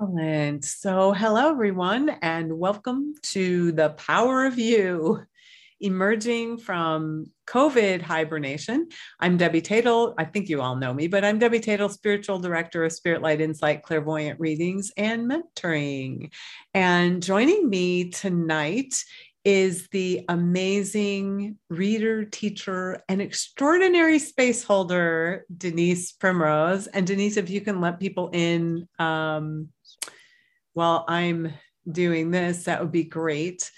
Excellent. So, hello, everyone, and welcome to the Power of You emerging from COVID hibernation. I'm Debbie Tatel. I think you all know me, but I'm Debbie Tatel, spiritual director of Spirit Light Insight, clairvoyant readings, and mentoring. And joining me tonight is the amazing reader, teacher, and extraordinary space holder, Denise Primrose. And Denise, if you can let people in um, while I'm doing this, that would be great.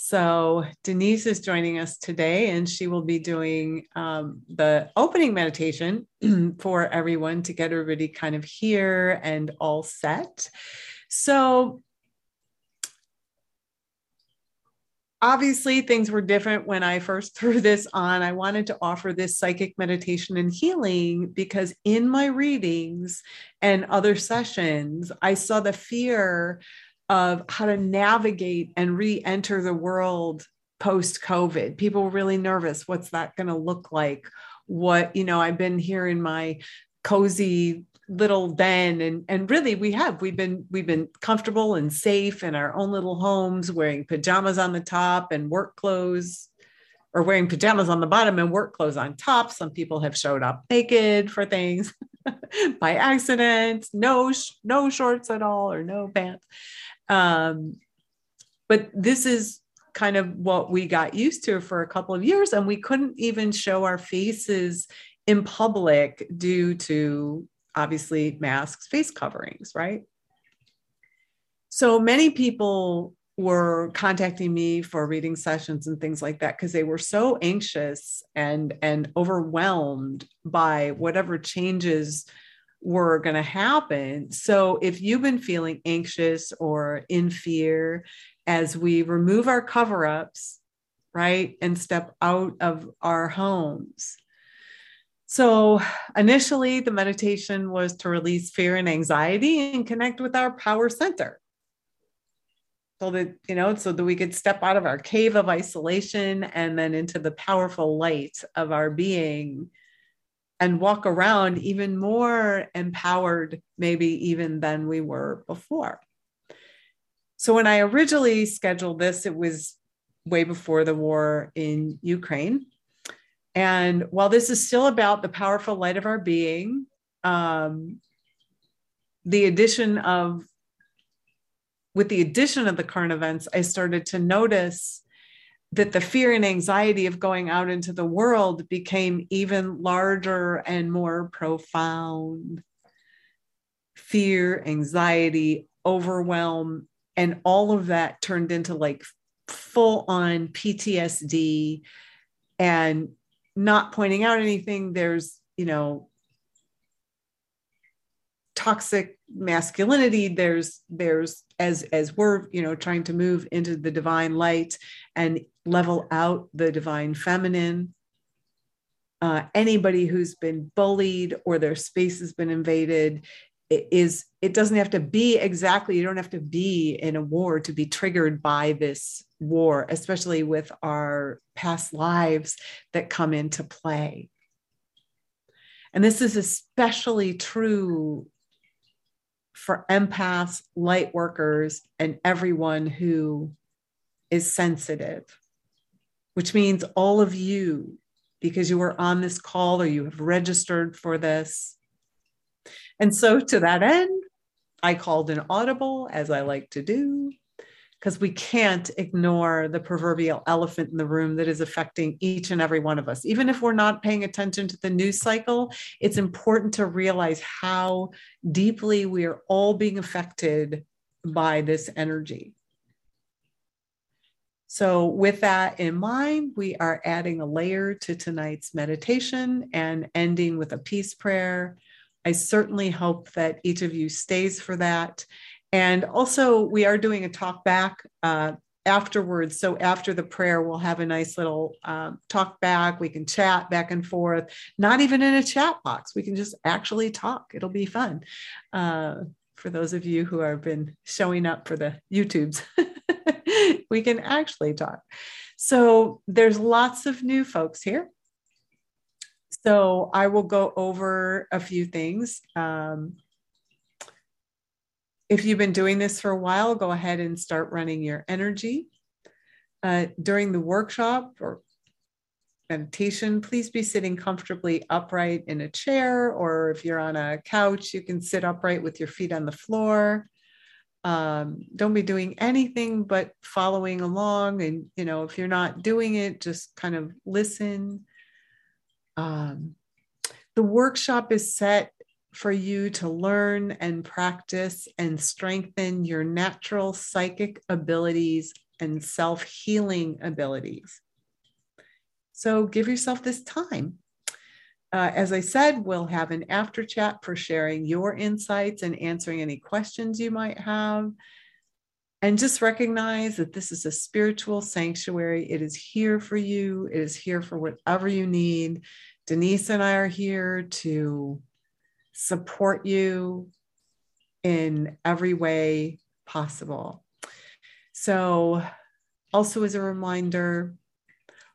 So, Denise is joining us today, and she will be doing um, the opening meditation for everyone to get everybody kind of here and all set. So, obviously, things were different when I first threw this on. I wanted to offer this psychic meditation and healing because in my readings and other sessions, I saw the fear of how to navigate and re-enter the world post covid people were really nervous. What's that going to look like? What you know i've been here in my cozy little den and and really we have we've been we've been comfortable and safe in our own little homes wearing pajamas on the top and work clothes or wearing pajamas on the bottom and work clothes on top. Some people have showed up naked for things by accident no no shorts at all or no pants. Um, but this is kind of what we got used to for a couple of years, and we couldn't even show our faces in public due to obviously masks, face coverings, right? So many people were contacting me for reading sessions and things like that because they were so anxious and and overwhelmed by whatever changes were going to happen. So if you've been feeling anxious or in fear as we remove our cover ups, right, and step out of our homes. So initially, the meditation was to release fear and anxiety and connect with our power center. So that, you know, so that we could step out of our cave of isolation and then into the powerful light of our being and walk around even more empowered, maybe even than we were before. So, when I originally scheduled this, it was way before the war in Ukraine. And while this is still about the powerful light of our being, um, the addition of, with the addition of the current events, I started to notice that the fear and anxiety of going out into the world became even larger and more profound. Fear, anxiety, overwhelm, and all of that turned into like full on PTSD and not pointing out anything. There's, you know, toxic masculinity there's there's as as we're you know trying to move into the divine light and level out the divine feminine. Uh, anybody who's been bullied or their space has been invaded it is it doesn't have to be exactly you don't have to be in a war to be triggered by this war especially with our past lives that come into play and this is especially true for empaths light workers and everyone who is sensitive which means all of you, because you were on this call or you have registered for this. And so, to that end, I called an audible, as I like to do, because we can't ignore the proverbial elephant in the room that is affecting each and every one of us. Even if we're not paying attention to the news cycle, it's important to realize how deeply we are all being affected by this energy. So, with that in mind, we are adding a layer to tonight's meditation and ending with a peace prayer. I certainly hope that each of you stays for that. And also, we are doing a talk back uh, afterwards. So, after the prayer, we'll have a nice little um, talk back. We can chat back and forth, not even in a chat box. We can just actually talk. It'll be fun uh, for those of you who have been showing up for the YouTubes. we can actually talk. So there's lots of new folks here. So I will go over a few things. Um, if you've been doing this for a while, go ahead and start running your energy. Uh, during the workshop or meditation, please be sitting comfortably upright in a chair, or if you're on a couch, you can sit upright with your feet on the floor. Um, don't be doing anything but following along. And, you know, if you're not doing it, just kind of listen. Um, the workshop is set for you to learn and practice and strengthen your natural psychic abilities and self healing abilities. So give yourself this time. Uh, as I said, we'll have an after chat for sharing your insights and answering any questions you might have. And just recognize that this is a spiritual sanctuary. It is here for you, it is here for whatever you need. Denise and I are here to support you in every way possible. So, also as a reminder,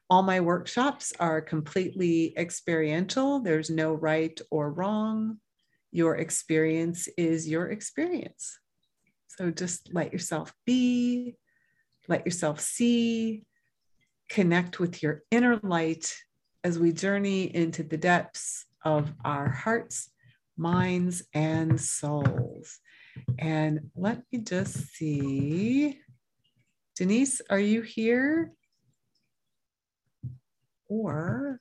all my workshops are completely experiential. There's no right or wrong. Your experience is your experience. So just let yourself be, let yourself see, connect with your inner light as we journey into the depths of our hearts, minds, and souls. And let me just see. Denise, are you here? or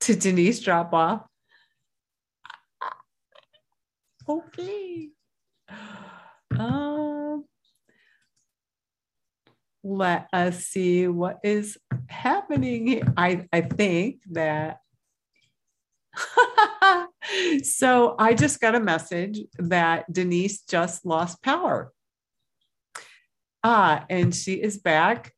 to Denise drop off. Okay. Um, let us see what is happening. I, I think that. so I just got a message that Denise just lost power. Ah, and she is back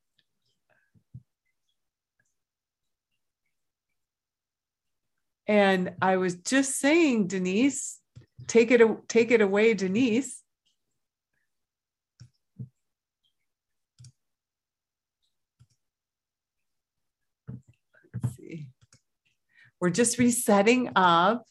And I was just saying, Denise, take it, take it away, Denise. Let's see. We're just resetting up.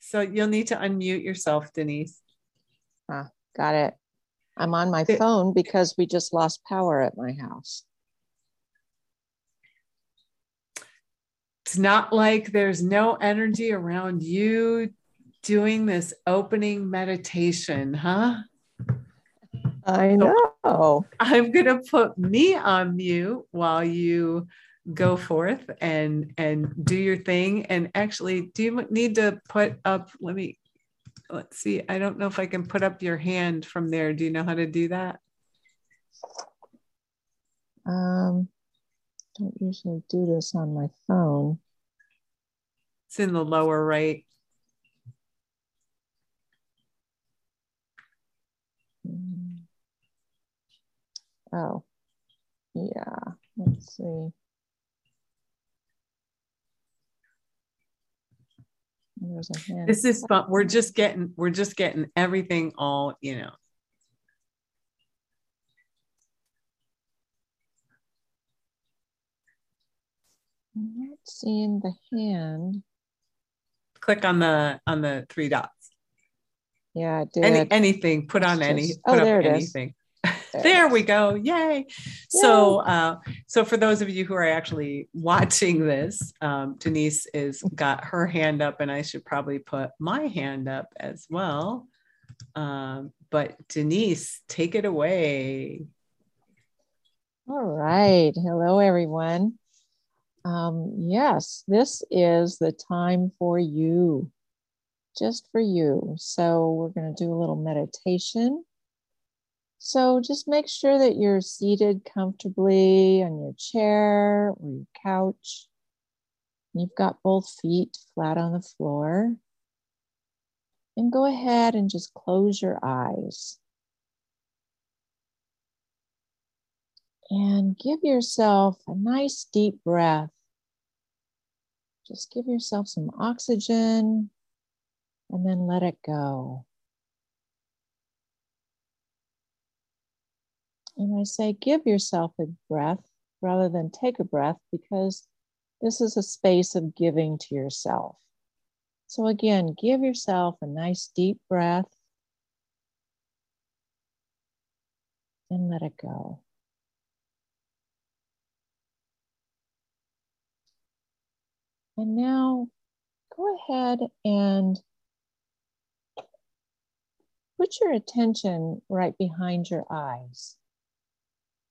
So you'll need to unmute yourself, Denise. Ah, got it. I'm on my phone because we just lost power at my house. It's not like there's no energy around you doing this opening meditation, huh? I know. So I'm going to put me on mute while you go forth and and do your thing and actually do you need to put up let me let's see. I don't know if I can put up your hand from there. Do you know how to do that? Um, don't usually do this on my phone. It's in the lower right. Oh, yeah. Let's see. There's a hand. This is fun. We're just getting we're just getting everything all, you know. I'm not seeing the hand. Click on the on the three dots. Yeah, I did. Any, anything. Put on just, any. Put oh, there it anything. Is there we go. Yay. So uh, so for those of you who are actually watching this um, denise is got her hand up and i should probably put my hand up as well. Um, but denise take it away. All right. Hello everyone. Um, yes this is the time for you just for you. So we're going to do a little meditation so just make sure that you're seated comfortably on your chair or your couch. You've got both feet flat on the floor. And go ahead and just close your eyes. And give yourself a nice deep breath. Just give yourself some oxygen and then let it go. And I say give yourself a breath rather than take a breath because this is a space of giving to yourself. So, again, give yourself a nice deep breath and let it go. And now go ahead and put your attention right behind your eyes.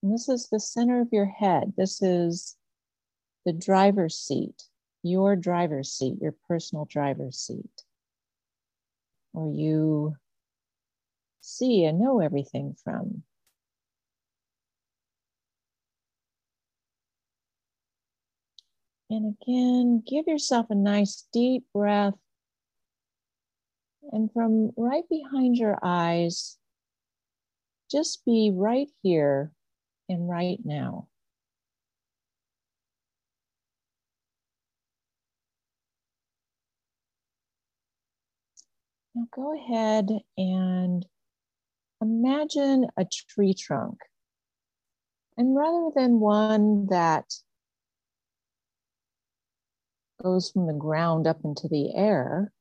And this is the center of your head. This is the driver's seat, your driver's seat, your personal driver's seat, where you see and know everything from. And again, give yourself a nice deep breath. And from right behind your eyes, just be right here and right now. Now go ahead and imagine a tree trunk. And rather than one that goes from the ground up into the air,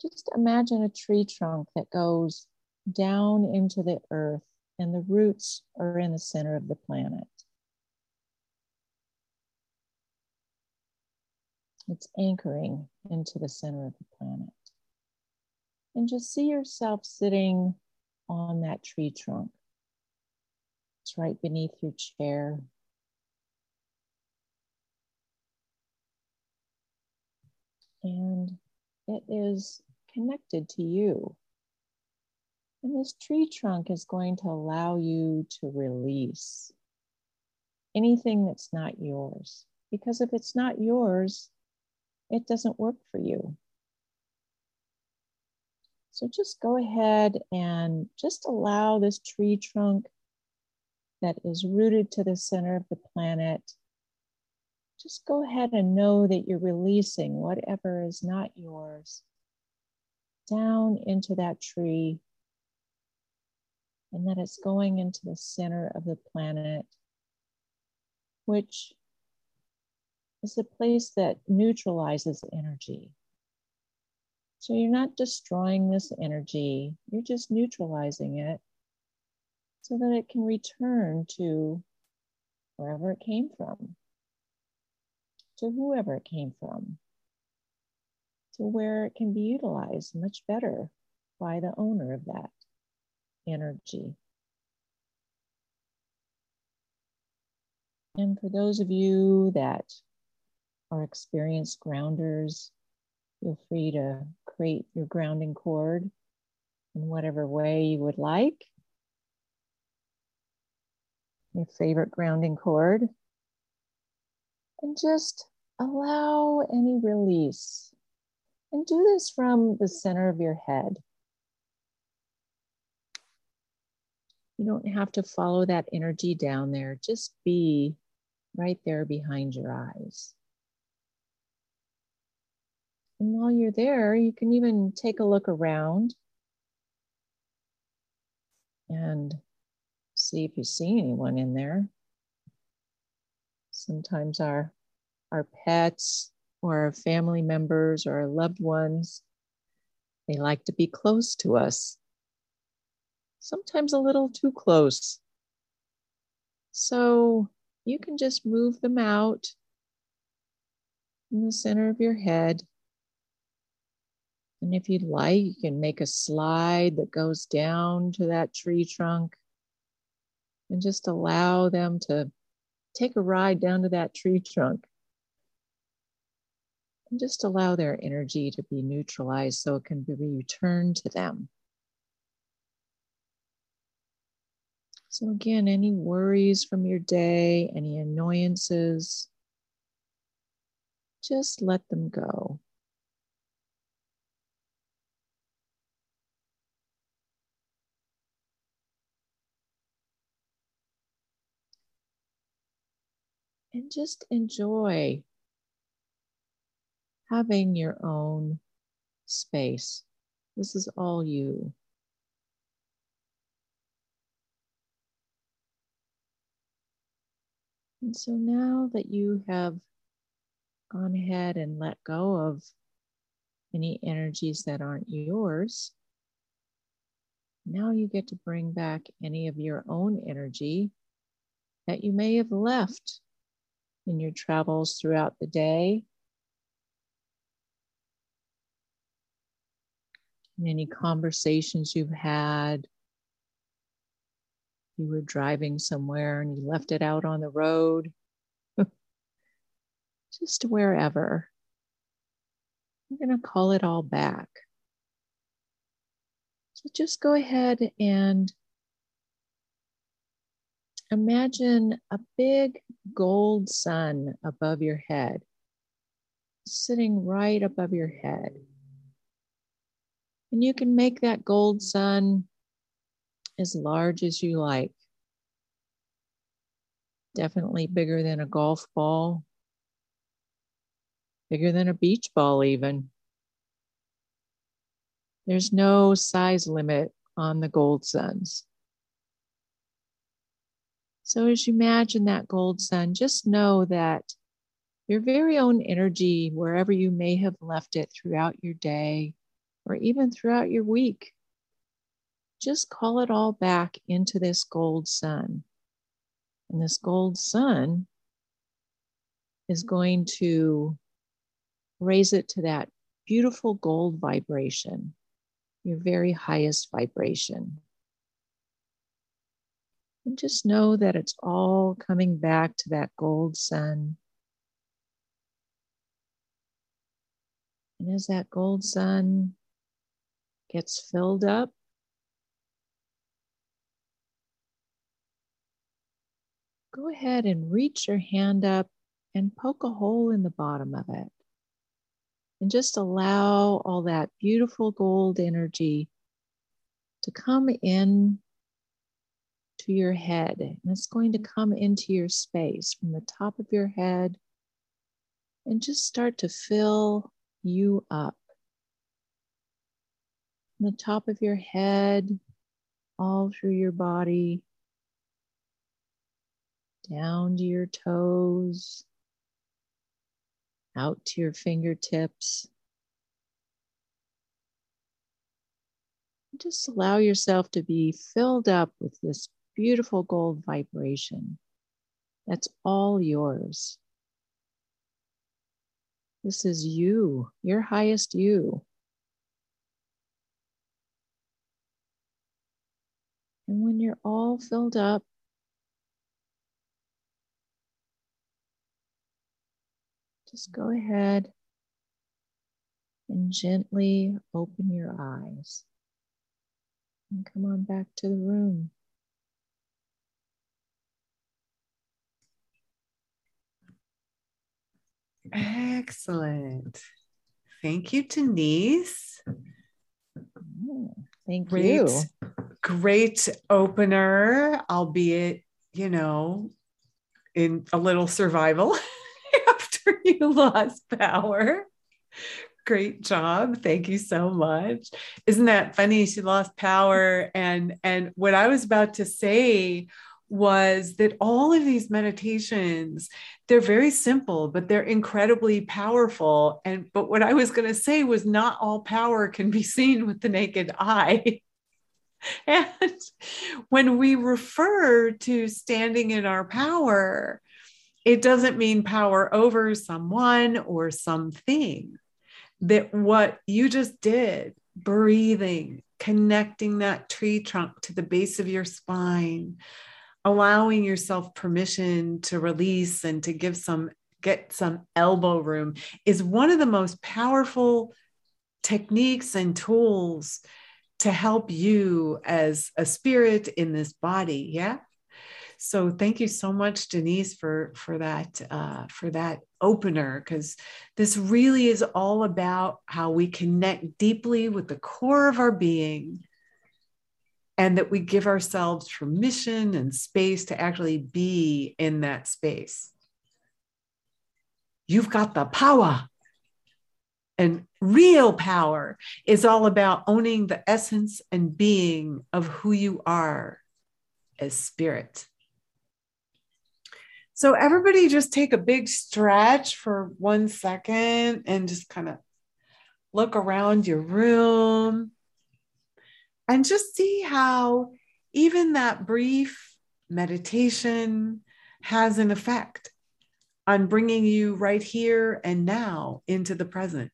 just imagine a tree trunk that goes down into the earth and the roots are in the center of the planet. It's anchoring into the center of the planet. And just see yourself sitting on that tree trunk. It's right beneath your chair. And it is connected to you. And this tree trunk is going to allow you to release anything that's not yours. Because if it's not yours, it doesn't work for you. So just go ahead and just allow this tree trunk that is rooted to the center of the planet. Just go ahead and know that you're releasing whatever is not yours down into that tree and that it's going into the center of the planet, which is a place that neutralizes energy. So you're not destroying this energy, you're just neutralizing it so that it can return to wherever it came from, to whoever it came from, to where it can be utilized much better by the owner of that energy. And for those of you that are experienced grounders, feel free to create your grounding cord in whatever way you would like. Your favorite grounding cord. And just allow any release. And do this from the center of your head. You don't have to follow that energy down there. Just be right there behind your eyes. And while you're there, you can even take a look around and see if you see anyone in there. Sometimes our our pets or our family members or our loved ones, they like to be close to us sometimes a little too close. So you can just move them out in the center of your head. And if you'd like, you can make a slide that goes down to that tree trunk and just allow them to take a ride down to that tree trunk. And just allow their energy to be neutralized so it can be returned to them. So, again, any worries from your day, any annoyances, just let them go. And just enjoy having your own space. This is all you. And so now that you have gone ahead and let go of any energies that aren't yours, now you get to bring back any of your own energy that you may have left in your travels throughout the day. In any conversations you've had. You were driving somewhere and you left it out on the road. Just wherever. We're going to call it all back. So just go ahead and imagine a big gold sun above your head, sitting right above your head. And you can make that gold sun as large as you like. Definitely bigger than a golf ball, bigger than a beach ball, even. There's no size limit on the gold suns. So, as you imagine that gold sun, just know that your very own energy, wherever you may have left it throughout your day or even throughout your week, just call it all back into this gold sun. And this gold sun is going to raise it to that beautiful gold vibration your very highest vibration. And just know that it's all coming back to that gold sun. And as that gold sun gets filled up, go ahead and reach your hand up and poke a hole in the bottom of it and just allow all that beautiful gold energy to come in to your head. And it's going to come into your space from the top of your head and just start to fill you up. From the top of your head, all through your body, down to your toes, out to your fingertips. Just allow yourself to be filled up with this beautiful gold vibration. That's all yours. This is you, your highest you. And when you're all filled up, just go ahead and gently open your eyes and come on back to the room. Excellent. Thank you, Denise. Oh, thank great, you. Great opener, albeit, you know, in a little survival. after you lost power. Great job. Thank you so much. Isn't that funny? She lost power. And and what I was about to say was that all of these meditations they're very simple but they're incredibly powerful and but what i was going to say was not all power can be seen with the naked eye and when we refer to standing in our power it doesn't mean power over someone or something. That what you just did, breathing, connecting that tree trunk to the base of your spine, allowing yourself permission to release and to give some get some elbow room is one of the most powerful techniques and tools to help you as a spirit in this body yeah so thank you so much denise for for that uh, for that opener because this really is all about how we connect deeply with the core of our being and that we give ourselves permission and space to actually be in that space. You've got the power. And real power is all about owning the essence and being of who you are as spirit So, everybody just take a big stretch for one second and just kind of look around your room and just see how even that brief meditation has an effect on bringing you right here and now into the present.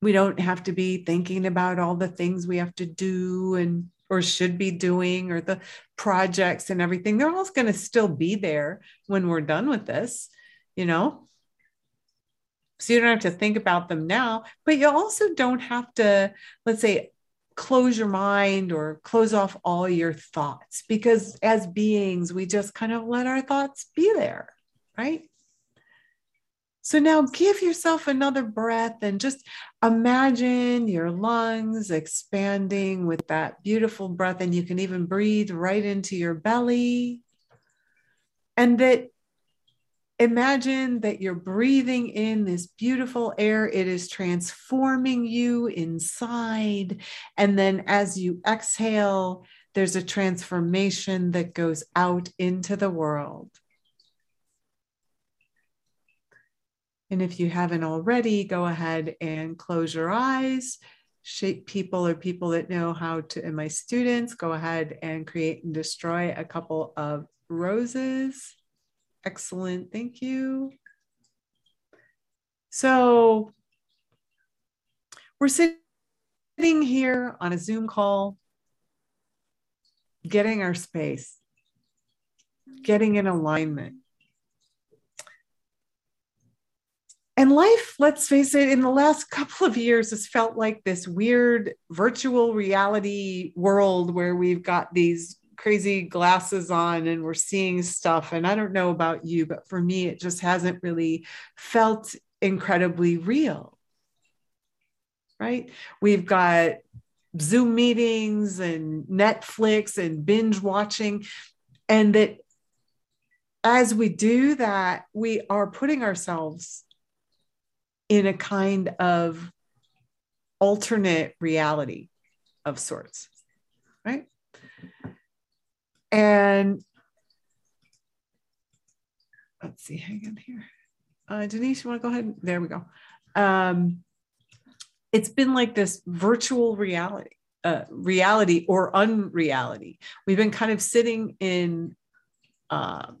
We don't have to be thinking about all the things we have to do and or should be doing or the projects and everything. They're all going to still be there when we're done with this, you know? So you don't have to think about them now, but you also don't have to, let's say, close your mind or close off all your thoughts because as beings, we just kind of let our thoughts be there, right? So now give yourself another breath and just imagine your lungs expanding with that beautiful breath. And you can even breathe right into your belly. And that Imagine that you're breathing in this beautiful air. It is transforming you inside. And then as you exhale, there's a transformation that goes out into the world. And if you haven't already, go ahead and close your eyes. Shape people or people that know how to, and my students, go ahead and create and destroy a couple of roses. Excellent. Thank you. So we're sitting here on a Zoom call, getting our space, getting in alignment. And life, let's face it, in the last couple of years has felt like this weird virtual reality world where we've got these crazy glasses on and we're seeing stuff. And I don't know about you, but for me, it just hasn't really felt incredibly real. Right? We've got Zoom meetings and Netflix and binge watching. And that as we do that, we are putting ourselves in a kind of alternate reality of sorts, right? And let's see, hang on here. Uh, Denise, you want to go ahead? There we go. Um, it's been like this virtual reality, uh, reality or unreality. We've been kind of sitting in uh,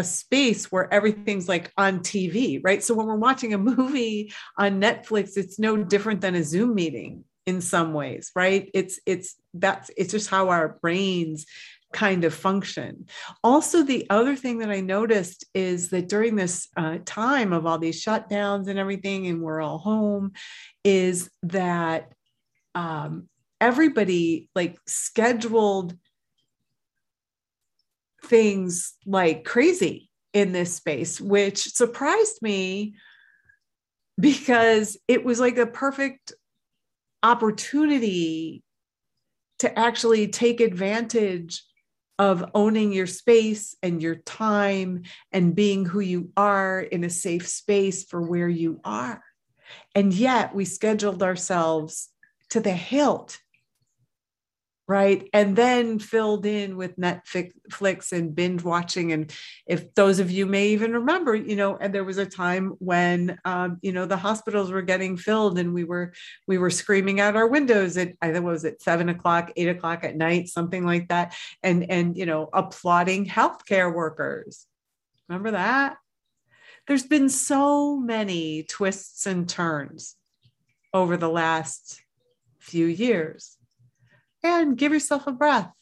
a space where everything's like on TV, right? So when we're watching a movie on Netflix, it's no different than a Zoom meeting in some ways, right? It's it's that's it's just how our brains kind of function. Also, the other thing that I noticed is that during this uh, time of all these shutdowns and everything, and we're all home, is that um, everybody like scheduled things like crazy in this space, which surprised me because it was like a perfect opportunity to actually take advantage of owning your space and your time and being who you are in a safe space for where you are. And yet we scheduled ourselves to the hilt right? And then filled in with Netflix and binge watching. And if those of you may even remember, you know, and there was a time when, um, you know, the hospitals were getting filled and we were we were screaming out our windows at either was at seven o'clock, eight o'clock at night, something like that, and and you know, applauding healthcare workers. Remember that? There's been so many twists and turns over the last few years and give yourself a breath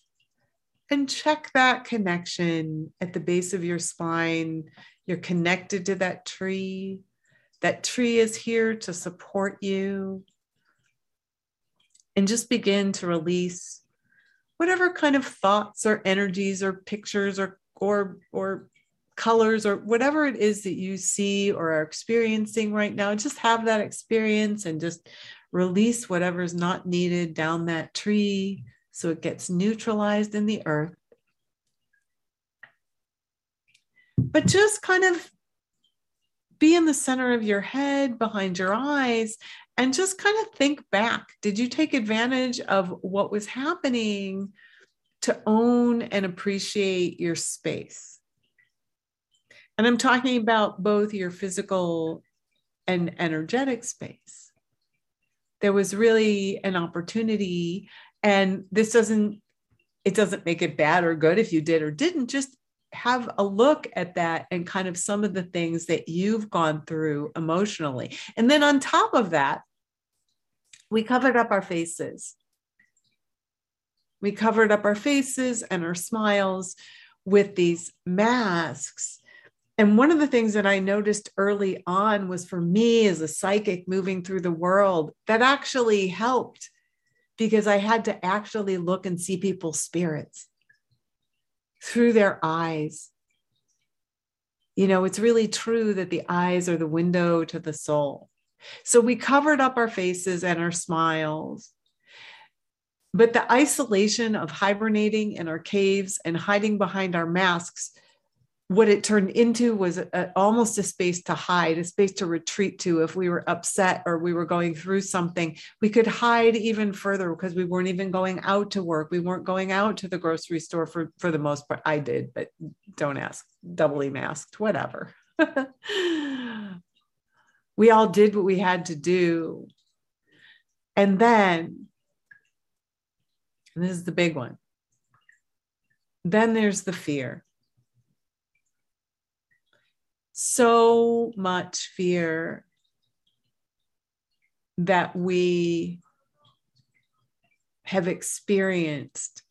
and check that connection at the base of your spine. You're connected to that tree. That tree is here to support you. And just begin to release whatever kind of thoughts or energies or pictures or or or colors or whatever it is that you see or are experiencing right now just have that experience and just release whatever is not needed down that tree so it gets neutralized in the earth. But just kind of be in the center of your head, behind your eyes, and just kind of think back. Did you take advantage of what was happening to own and appreciate your space? And I'm talking about both your physical and energetic space. There was really an opportunity, and this doesn't, it doesn't make it bad or good if you did or didn't, just have a look at that and kind of some of the things that you've gone through emotionally. And then on top of that, we covered up our faces. We covered up our faces and our smiles with these masks. And one of the things that I noticed early on was for me as a psychic moving through the world, that actually helped because I had to actually look and see people's spirits through their eyes. You know, it's really true that the eyes are the window to the soul. So we covered up our faces and our smiles. But the isolation of hibernating in our caves and hiding behind our masks, what it turned into was a, almost a space to hide, a space to retreat to. If we were upset or we were going through something, we could hide even further because we weren't even going out to work. We weren't going out to the grocery store for, for the most part. I did, but don't ask, doubly masked, whatever. we all did what we had to do. And then, and this is the big one, then there's the fear. So much fear that we have experienced.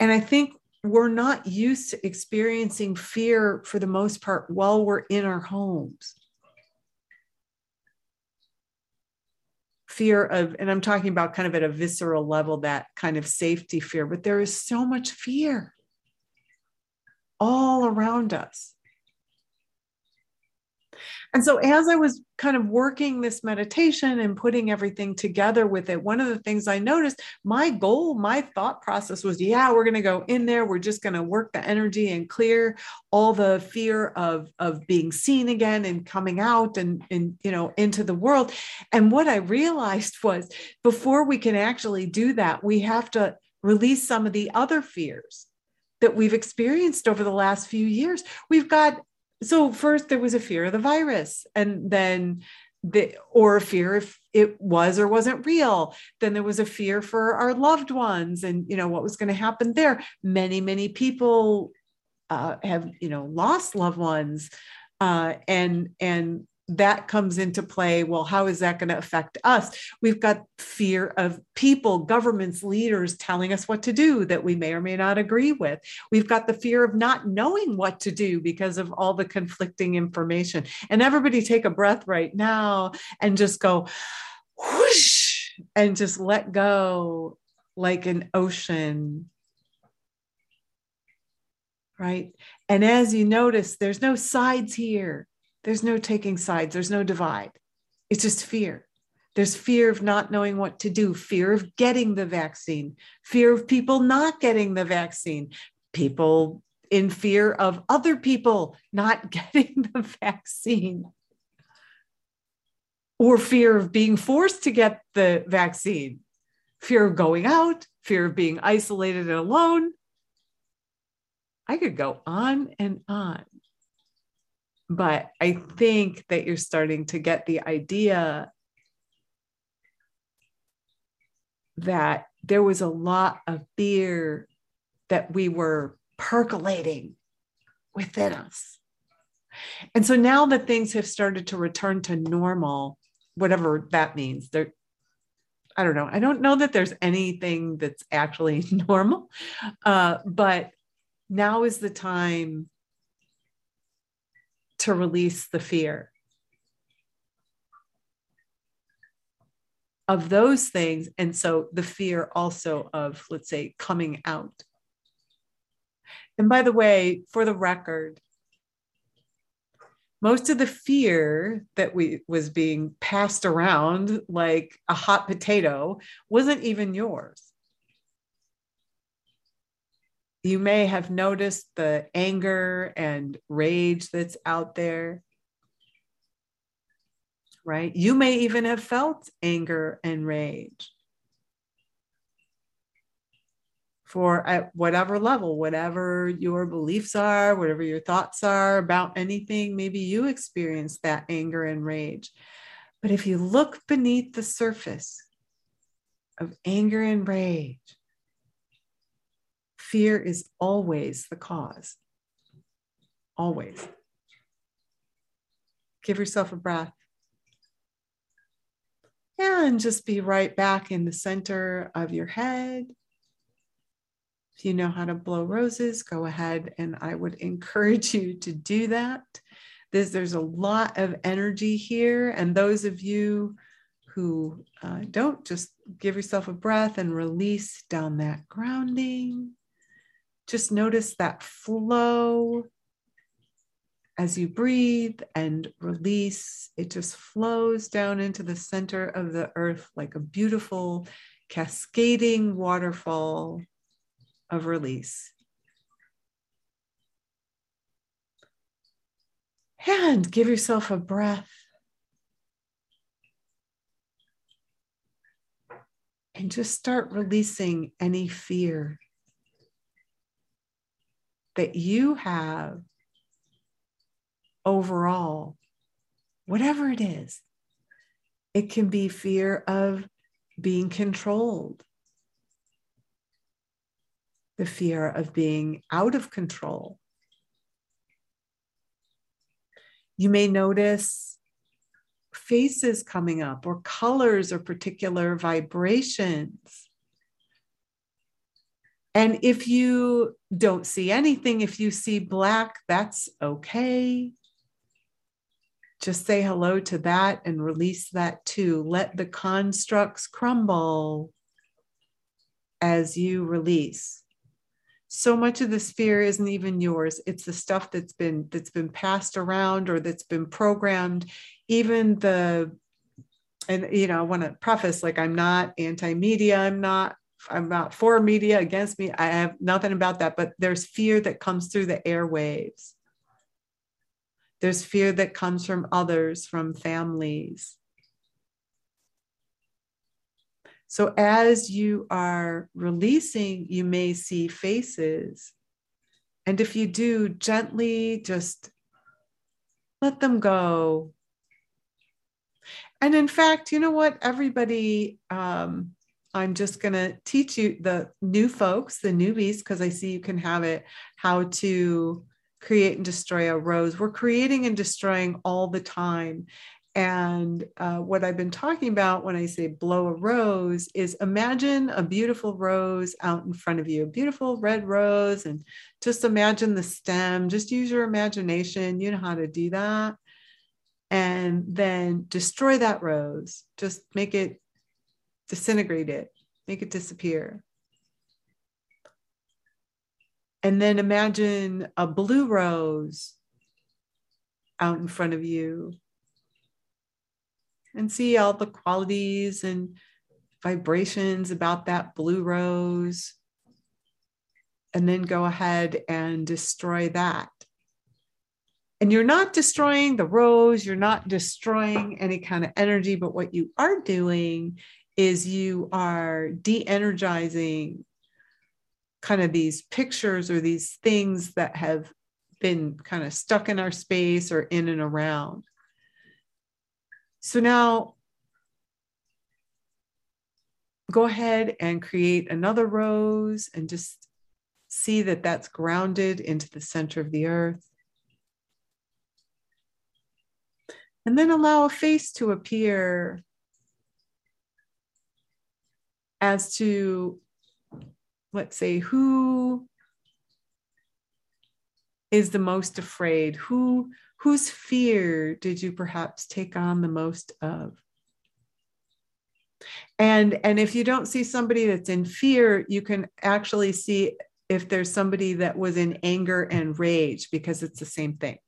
And I think we're not used to experiencing fear for the most part while we're in our homes. Fear of, and I'm talking about kind of at a visceral level, that kind of safety fear, but there is so much fear all around us. And so, as I was kind of working this meditation and putting everything together with it, one of the things I noticed my goal, my thought process was yeah, we're going to go in there. We're just going to work the energy and clear all the fear of, of being seen again and coming out and, and, you know, into the world. And what I realized was before we can actually do that, we have to release some of the other fears that we've experienced over the last few years. We've got so first there was a fear of the virus and then the or a fear if it was or wasn't real then there was a fear for our loved ones and you know what was going to happen there many many people uh, have you know lost loved ones uh, and and that comes into play. Well, how is that going to affect us? We've got fear of people, governments, leaders telling us what to do that we may or may not agree with. We've got the fear of not knowing what to do because of all the conflicting information. And everybody take a breath right now and just go whoosh and just let go like an ocean. Right. And as you notice, there's no sides here there's no taking sides, there's no divide. It's just fear. There's fear of not knowing what to do, fear of getting the vaccine, fear of people not getting the vaccine, people in fear of other people not getting the vaccine, or fear of being forced to get the vaccine, fear of going out, fear of being isolated and alone. I could go on and on. But I think that you're starting to get the idea that there was a lot of fear that we were percolating within us. And so now that things have started to return to normal, whatever that means, there, I don't know. I don't know that there's anything that's actually normal, uh, but now is the time to release the fear of those things. And so the fear also of, let's say, coming out. And by the way, for the record, most of the fear that we was being passed around like a hot potato wasn't even yours you may have noticed the anger and rage that's out there. Right? You may even have felt anger and rage. for at whatever level, whatever your beliefs are, whatever your thoughts are about anything, maybe you experience that anger and rage. But if you look beneath the surface of anger and rage, fear is always the cause. Always. Give yourself a breath. And just be right back in the center of your head. If you know how to blow roses, go ahead and I would encourage you to do that. There's, there's a lot of energy here. And those of you who uh, don't, just give yourself a breath and release down that grounding. Just notice that flow as you breathe and release. It just flows down into the center of the earth like a beautiful cascading waterfall of release. And give yourself a breath. And just start releasing any fear that you have overall, whatever it is. It can be fear of being controlled the fear of being out of control. You may notice faces coming up, or colors, or particular vibrations. And if you don't see anything, if you see black, that's okay. Just say hello to that and release that too. Let the constructs crumble as you release so much of this fear isn't even yours it's the stuff that's been that's been passed around or that's been programmed even the and you know i want to preface like i'm not anti-media i'm not i'm not for media against me i have nothing about that but there's fear that comes through the airwaves there's fear that comes from others from families so as you are releasing, you may see faces. And if you do, gently just let them go. And in fact, you know what? Everybody, um, I'm just going to teach you the new folks, the newbies, because I see you can have it, how to create and destroy a rose. We're creating and destroying all the time. And uh, what I've been talking about when I say blow a rose is imagine a beautiful rose out in front of you, a beautiful red rose, and just imagine the stem. Just use your imagination. You know how to do that. And then destroy that rose. Just make it disintegrate it, make it disappear. And then imagine a blue rose out in front of you and see all the qualities and vibrations about that blue rose. And then go ahead and destroy that. And you're not destroying the rose, you're not destroying any kind of energy, but what you are doing is you are de energizing kind of these pictures or these things that have been kind of stuck in our space or in and around. So now go ahead and create another rose and just see that that's grounded into the center of the earth. And then allow a face to appear as to, let's say, who is the most afraid? Who Whose fear did you perhaps take on the most of? And, and if you don't see somebody that's in fear, you can actually see if there's somebody that was in anger and rage because it's the same thing.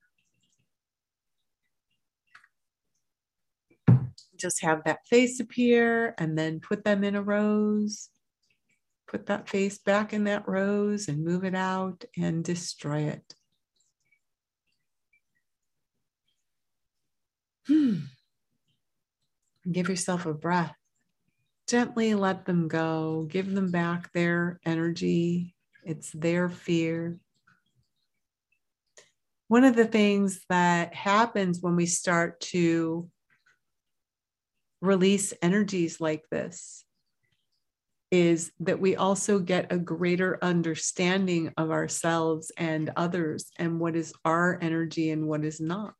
Just have that face appear and then put them in a rose. Put that face back in that rose and move it out and destroy it. Hmm. Give yourself a breath. gently let them go, give them back their energy. It's their fear. One of the things that happens when we start to release energies like this is that we also get a greater understanding of ourselves and others and what is our energy and what is not.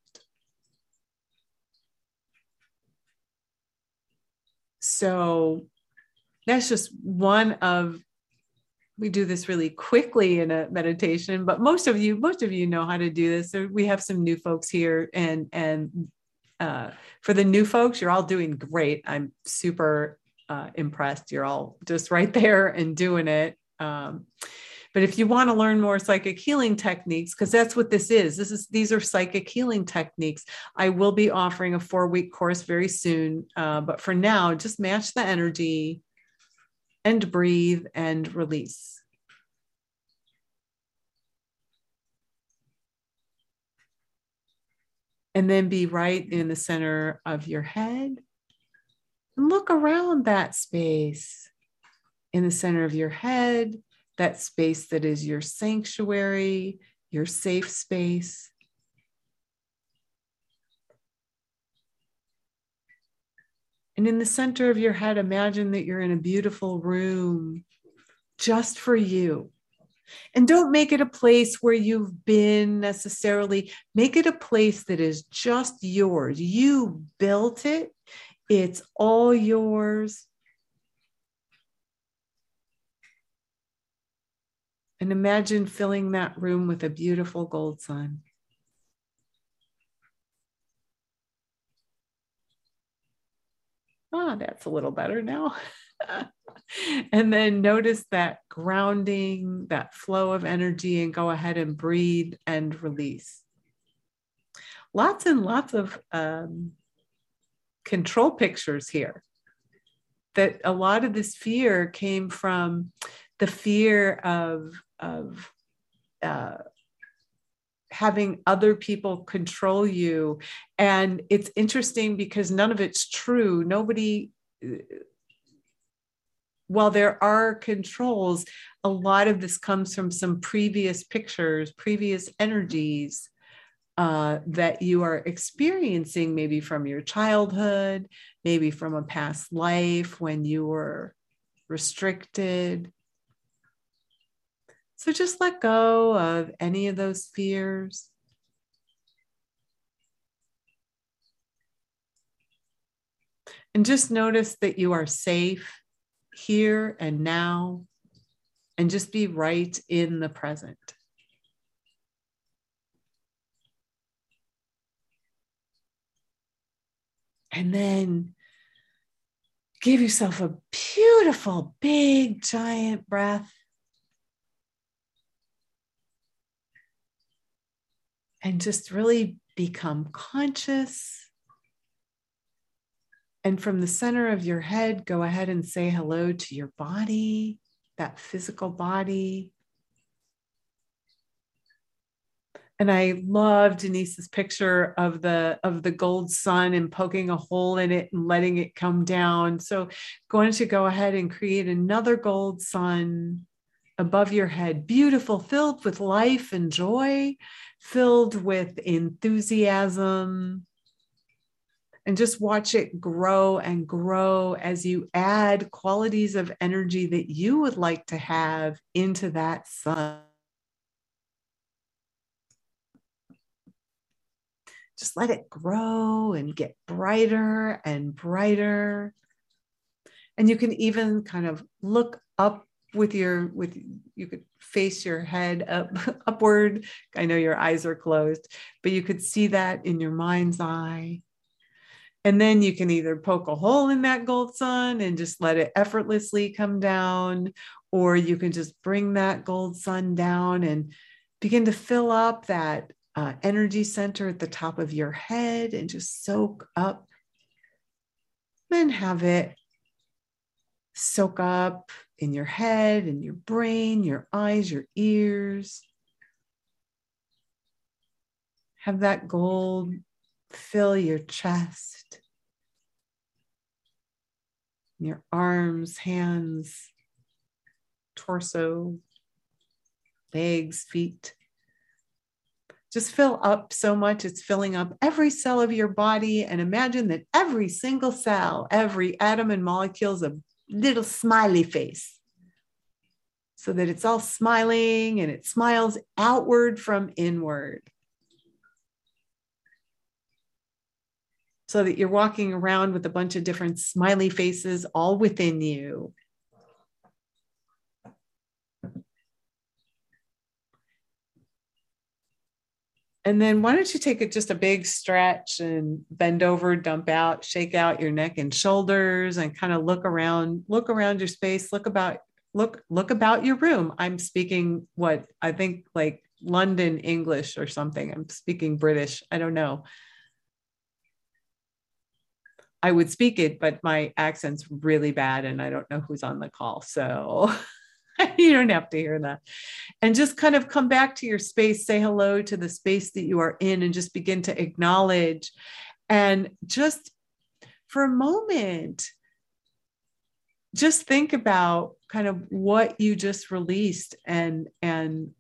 So that's just one of we do this really quickly in a meditation but most of you most of you know how to do this so we have some new folks here and and uh, for the new folks you're all doing great. I'm super uh, impressed. You're all just right there and doing it. Um, but if you want to learn more psychic healing techniques because that's what this is. This is these are psychic healing techniques. I will be offering a four week course very soon uh, but for now just match the energy and breathe and release. And then be right in the center of your head. And look around that space in the center of your head, that space that is your sanctuary, your safe space. And in the center of your head, imagine that you're in a beautiful room just for you. And don't make it a place where you've been necessarily. Make it a place that is just yours. You built it, it's all yours. And imagine filling that room with a beautiful gold sun. ah, that's a little better now. and then notice that grounding, that flow of energy, and go ahead and breathe and release. Lots and lots of um, control pictures here. That a lot of this fear came from the fear of, of uh, having other people control you. And it's interesting because none of it's true. Nobody, while there are controls, a lot of this comes from some previous pictures, previous energies. Uh, that you are experiencing, maybe from your childhood, maybe from a past life when you were restricted, so just let go of any of those fears. And just notice that you are safe here and now, and just be right in the present. And then give yourself a beautiful, big, giant breath. and just really become conscious. And from the center of your head, go ahead and say hello to your body, that physical body. And I love Denise's picture of the of the gold sun and poking a hole in it and letting it come down. So going to go ahead and create another gold sun above your head, beautiful, filled with life and joy, filled with enthusiasm. And just watch it grow and grow as you add qualities of energy that you would like to have into that sun. Just let it grow and get brighter and brighter. And you can even kind of look up with your with you could face your head up upward i know your eyes are closed but you could see that in your mind's eye and then you can either poke a hole in that gold sun and just let it effortlessly come down or you can just bring that gold sun down and begin to fill up that uh, energy center at the top of your head and just soak up then have it soak up in your head and your brain, your eyes, your ears. Have that gold fill your chest. your arms, hands, torso, legs, feet. Just fill up so much, it's filling up every cell of your body. And imagine that every single cell, every atom and molecule is a little smiley face. So that it's all smiling and it smiles outward from inward. So that you're walking around with a bunch of different smiley faces all within you. And then why don't you take it just a big stretch and bend over, dump out, shake out your neck and shoulders and kind of look around, look around your space, look about look look about your room. I'm speaking what I think like London English or something. I'm speaking British. I don't know. I would speak it, but my accent's really bad and I don't know who's on the call. So you don't have to hear that. And just kind of come back to your space, say hello to the space that you are in, and just begin to acknowledge. And just for a moment, just think about kind of what you just released and and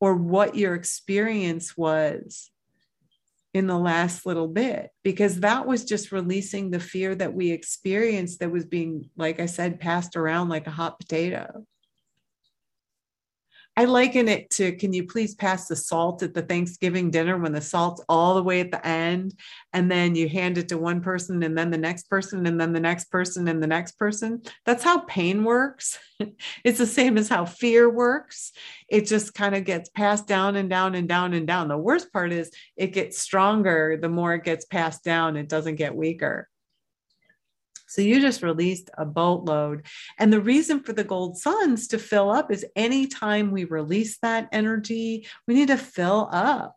or what your experience was in the last little bit because that was just releasing the fear that we experienced that was being like i said passed around like a hot potato I liken it to can you please pass the salt at the Thanksgiving dinner when the salt's all the way at the end and then you hand it to one person and then the next person and then the next person and the next person? That's how pain works. it's the same as how fear works. It just kind of gets passed down and down and down and down. The worst part is it gets stronger the more it gets passed down, it doesn't get weaker. So you just released a boatload. And the reason for the gold suns to fill up is anytime we release that energy, we need to fill up.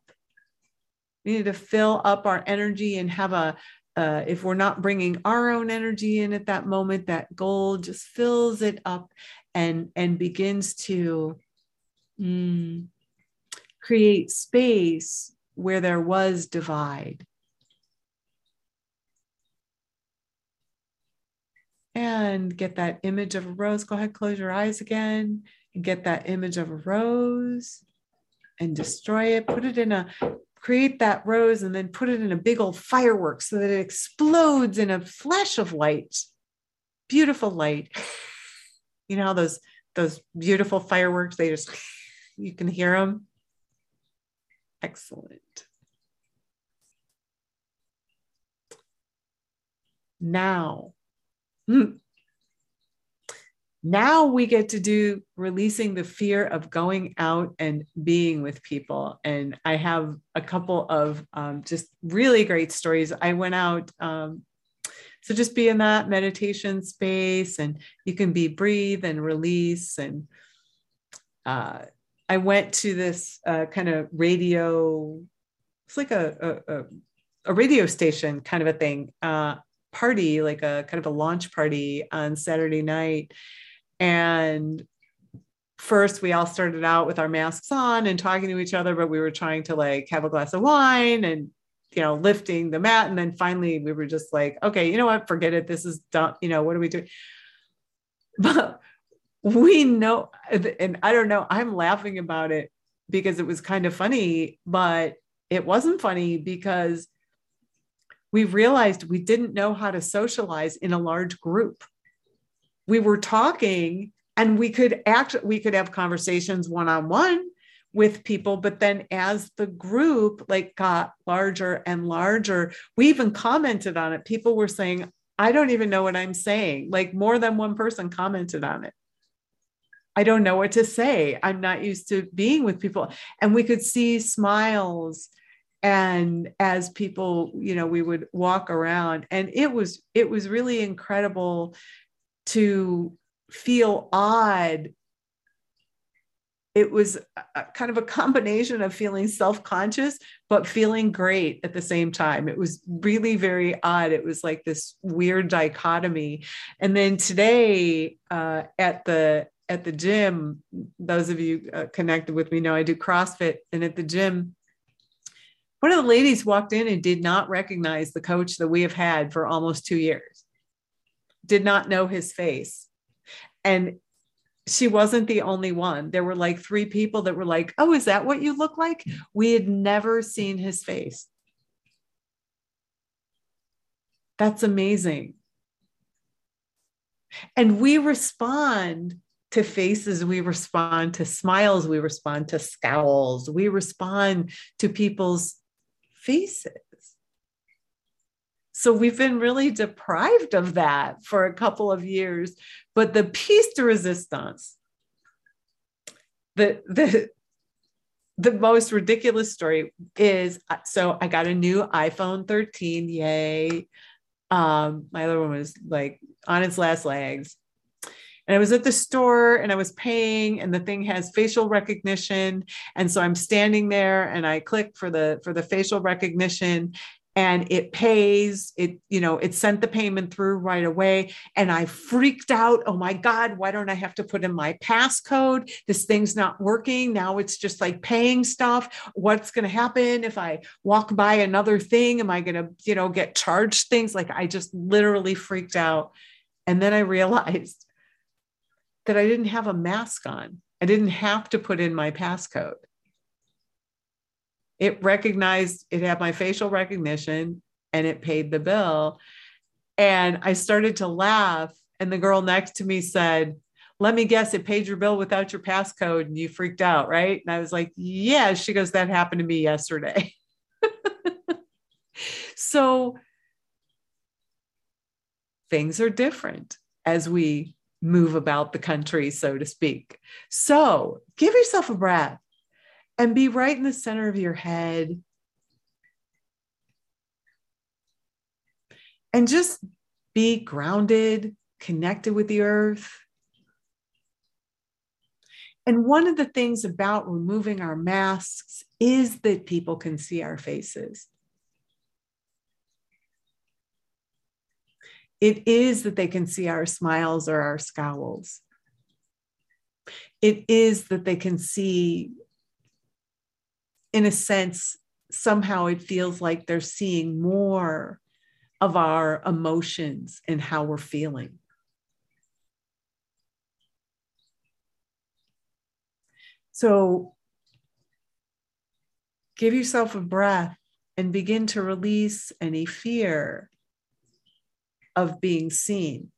We need to fill up our energy and have a, uh, if we're not bringing our own energy in at that moment, that gold just fills it up and, and begins to mm, create space where there was divide and get that image of a rose. Go ahead, close your eyes again and get that image of a rose and destroy it. Put it in a, create that rose and then put it in a big old firework so that it explodes in a flash of light. Beautiful light. You know, those, those beautiful fireworks, they just, you can hear them. Excellent. Now. Now we get to do releasing the fear of going out and being with people. And I have a couple of um, just really great stories. I went out um, so just be in that meditation space and you can be breathe and release. And uh, I went to this uh, kind of radio, it's like a, a, a, radio station kind of a thing. Uh, party, like a kind of a launch party on Saturday night. And first we all started out with our masks on and talking to each other, but we were trying to like have a glass of wine and you know, lifting the mat. And then finally we were just like, okay, you know what, forget it. This is dumb. You know, what are we doing? But we know, and I don't know, I'm laughing about it because it was kind of funny, but it wasn't funny because we realized we didn't know how to socialize in a large group. We were talking and we could actually we could have conversations one on one with people but then as the group like got larger and larger we even commented on it. People were saying i don't even know what i'm saying. Like more than one person commented on it. I don't know what to say. I'm not used to being with people. And we could see smiles and as people you know we would walk around and it was it was really incredible to feel odd. It was a, kind of a combination of feeling self-conscious but feeling great at the same time. It was really very odd. It was like this weird dichotomy. And then today uh, at the at the gym those of you uh, connected with me know i do crossfit and at the gym one of the ladies walked in and did not recognize the coach that we have had for almost two years. did not know his face. And she wasn't the only one. There were like three people that were like, Oh, is that what you look like? We had never seen his face. That's amazing. And we respond to faces, we respond to smiles, we respond to scowls, we respond to people's faces. So we've been really deprived of that for a couple of years. But the piece de resistance, the, the, the most ridiculous story is so I got a new iPhone 13. Yay. Um, my other one was like on its last legs. And I was at the store and I was paying and the thing has facial recognition. And so I'm standing there and I click for the for the facial recognition and it pays. It you know it sent the payment through right away. And i freaked out. Oh my god why don't i have to put in my passcode? This thing's not working. Now it's just like paying stuff. What's going to happen if i walk by another thing? Am i going to you know get charged things? Like i just literally freaked out. And then i realized that i didn't have a mask on. I didn't have to put in my passcode. It recognized it had my facial recognition and it paid the bill. And i started to laugh and the girl next to me said let me guess it paid your bill without your passcode and you freaked out right? And i was like yeah she goes that happened to me yesterday. So things are different as we move about the country so to speak so give yourself a breath and be right in the center of your head. And just be grounded, connected with the earth. And one of the things about removing our masks is that people can see our faces. It is that they can see our smiles or our scowls. It is that they can see in a sense, somehow it feels like they're seeing more of our emotions and how we're feeling. So give yourself a breath and begin to release any fear of being seen.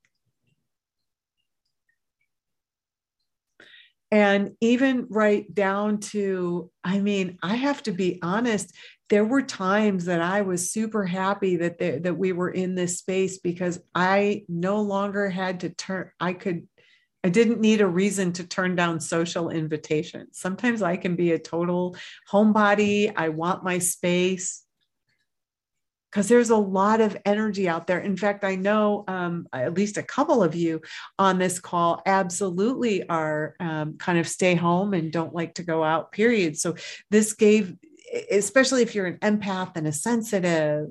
and even right down to i mean i have to be honest there were times that i was super happy that they, that we were in this space because i no longer had to turn i could i didn't need a reason to turn down social invitations. Sometimes i can be a total homebody. I want my space because there's a lot of energy out there. In fact, I know um, at least a couple of you on this call absolutely are um, kind of stay home and don't like to go out, period. So this gave, especially if you're an empath and a sensitive,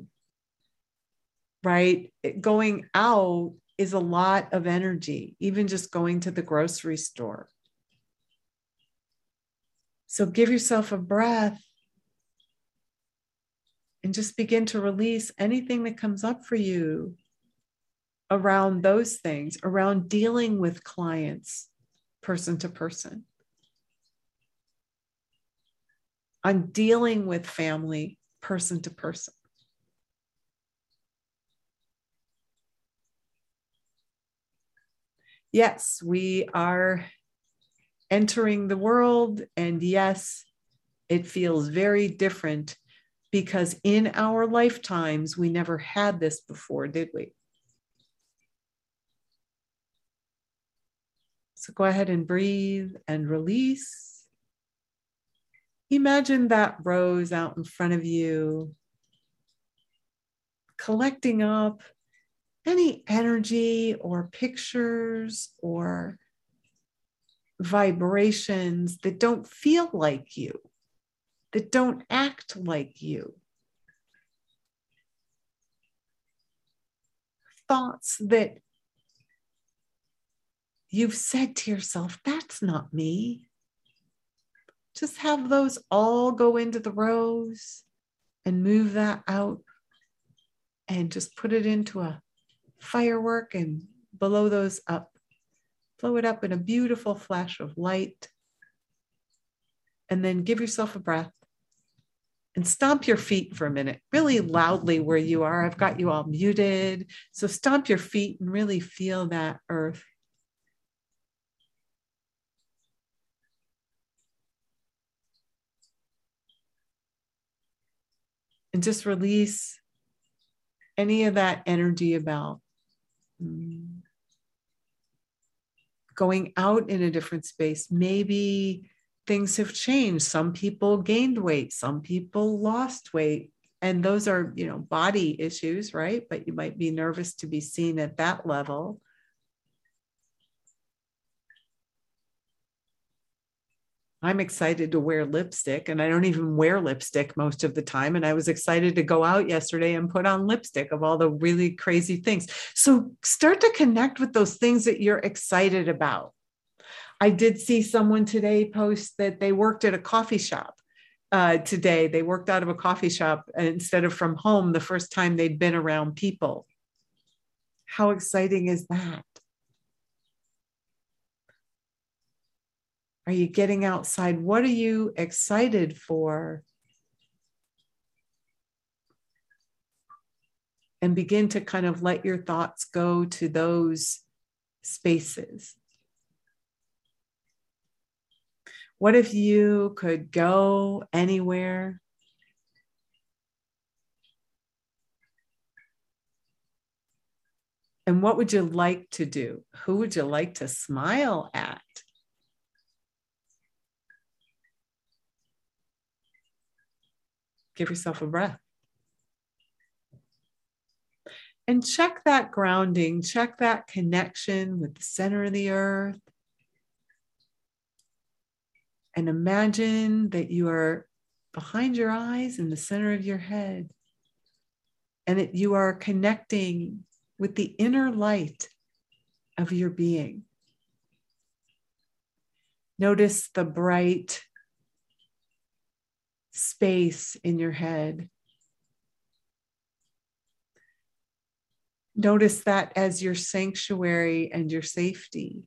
right? Going out is a lot of energy, even just going to the grocery store. So give yourself a breath and just begin to release anything that comes up for you around those things, around dealing with clients person to person, on dealing with family person to person. Yes, we are entering the world, and yes, it feels very different because in our lifetimes, we never had this before, did we? So go ahead and breathe and release. Imagine that rose out in front of you, collecting up any energy or pictures or vibrations that don't feel like you that don't act like you. Thoughts that you've said to yourself, that's not me. Just have those all go into the rose and move that out and just put it into a firework and blow those up. Blow it up in a beautiful flash of light. And then give yourself a breath and stomp your feet for a minute, really loudly where you are. I've got you all muted. So stomp your feet and really feel that earth. And just release any of that energy about mm, going out in a different space. Maybe things have changed. Some people gained weight, some people lost weight. And those are, you know, body issues, right? But you might be nervous to be seen at that level. I'm excited to wear lipstick and I don't even wear lipstick most of the time. And I was excited to go out yesterday and put on lipstick of all the really crazy things. So start to connect with those things that you're excited about. I did see someone today post that they worked at a coffee shop uh, today. They worked out of a coffee shop instead of from home the first time they'd been around people. How exciting is that? Are you getting outside? What are you excited for? And begin to kind of let your thoughts go to those spaces. What if you could go anywhere? And what would you like to do? Who would you like to smile at? give yourself a breath. And check that grounding, check that connection with the center of the earth. And imagine that you are behind your eyes in the center of your head. And that you are connecting with the inner light of your being. Notice the bright space in your head. Notice that as your sanctuary and your safety.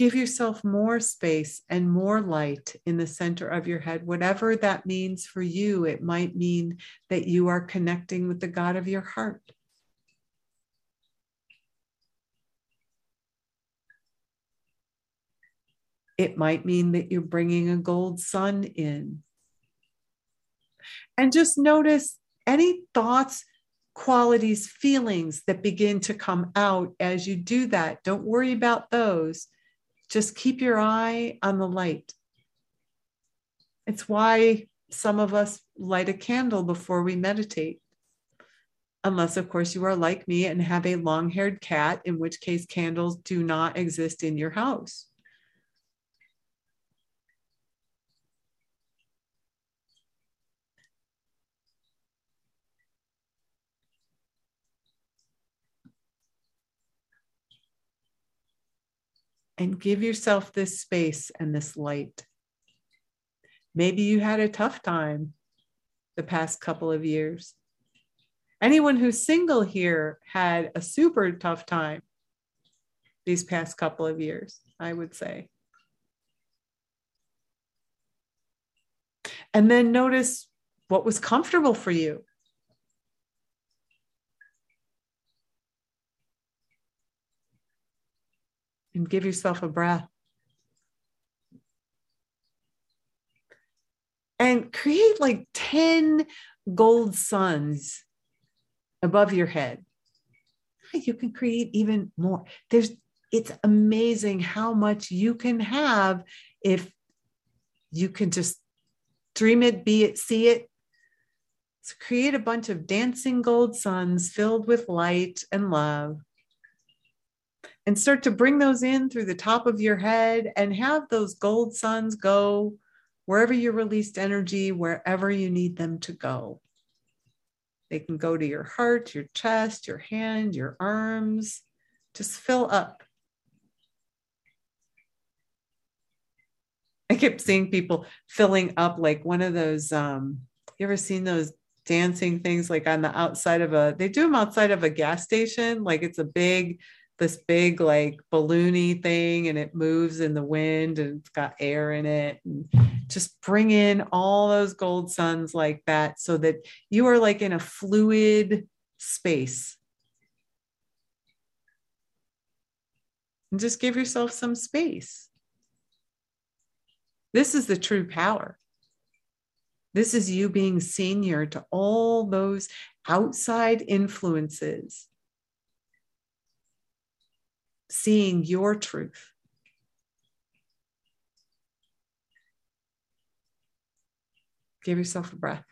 Give yourself more space and more light in the center of your head, whatever that means for you. It might mean that you are connecting with the God of your heart. It might mean that you're bringing a gold sun in. And just notice any thoughts, qualities, feelings that begin to come out as you do that. Don't worry about those. Just keep your eye on the light. It's why some of us light a candle before we meditate. Unless, of course, you are like me and have a long haired cat, in which case candles do not exist in your house. And give yourself this space and this light. Maybe you had a tough time the past couple of years. Anyone who's single here had a super tough time these past couple of years, I would say. And then notice what was comfortable for you. And give yourself a breath. And create like 10 gold suns above your head. You can create even more. There's it's amazing how much you can have if you can just dream it, be it, see it. So create a bunch of dancing gold suns filled with light and love and start to bring those in through the top of your head and have those gold suns go wherever you released energy, wherever you need them to go. They can go to your heart, your chest, your hand, your arms. Just fill up. I kept seeing people filling up like one of those. Um, you ever seen those dancing things like on the outside of a they do them outside of a gas station like it's a big this big like balloony thing and it moves in the wind and it's got air in it and just bring in all those gold suns like that so that you are like in a fluid space. And just give yourself some space. This is the true power. This is you being senior to all those outside influences seeing your truth. Give yourself a breath.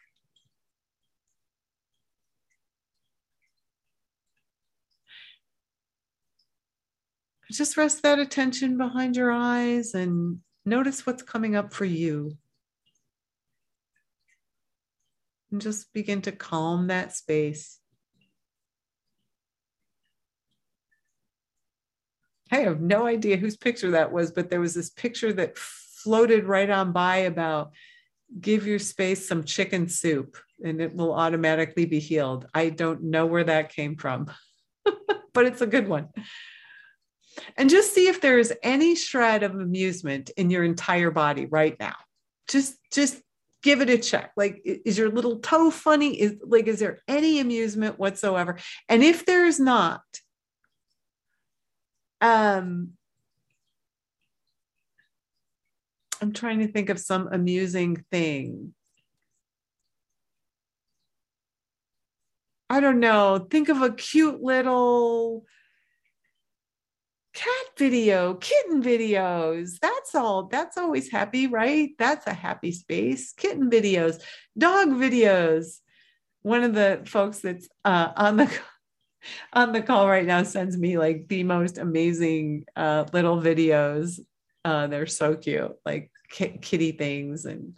Just rest that attention behind your eyes and notice what's coming up for you. And just begin to calm that space. I have no idea whose picture that was, but there was this picture that floated right on by about give your space some chicken soup and it will automatically be healed. I don't know where that came from, but it's a good one. And just see if there is any shred of amusement in your entire body right now. Just just give it a check. Like is your little toe funny? Is like is there any amusement whatsoever? And if there is not, um I'm trying to think of some amusing thing. I don't know. Think of a cute little cat video, kitten videos. That's all. That's always happy, right? That's a happy space. Kitten videos, dog videos. One of the folks that's uh, on the on the call right now sends me like the most amazing uh, little videos. Uh, they're so cute, like kitty things, and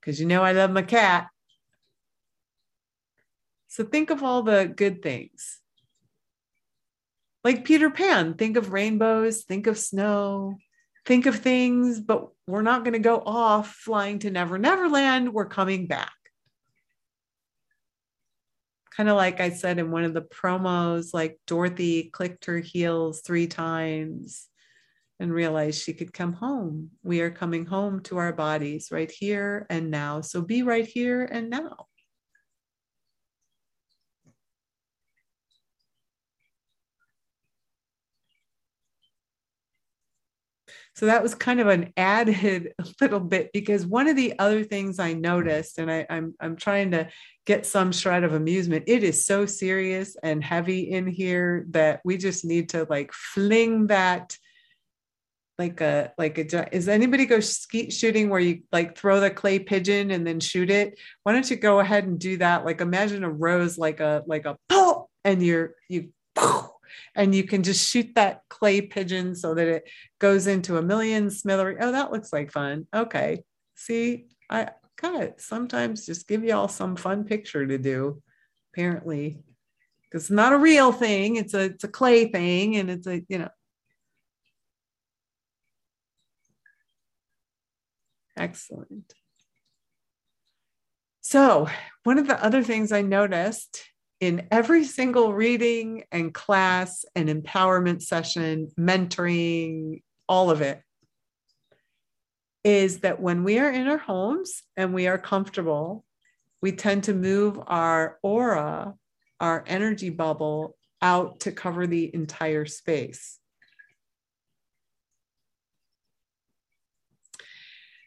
because you know I love my cat. So think of all the good things. Like Peter Pan, think of rainbows, think of snow, think of things, but we're not going to go off flying to Never Never Land. We're coming back kind of like I said in one of the promos, like Dorothy clicked her heels three times and realized she could come home. We are coming home to our bodies right here and now. So be right here and now. So that was kind of an added little bit because one of the other things I noticed, and I, I'm I'm trying to get some shred of amusement. It is so serious and heavy in here that we just need to like fling that like a like a is anybody go skeet shooting where you like throw the clay pigeon and then shoot it why don't you go ahead and do that like imagine a rose like a like a and you're you and you can just shoot that clay pigeon so that it goes into a million smithery. Oh, that looks like fun. Okay. See, I it. Sometimes just give y'all some fun picture to do, apparently. Because it's not a real thing, it's a it's a clay thing, and it's a, you know. Excellent. So, one of the other things I noticed in every single reading and class and empowerment session, mentoring, all of it, is that when we are in our homes and we are comfortable, we tend to move our aura, our energy bubble out to cover the entire space.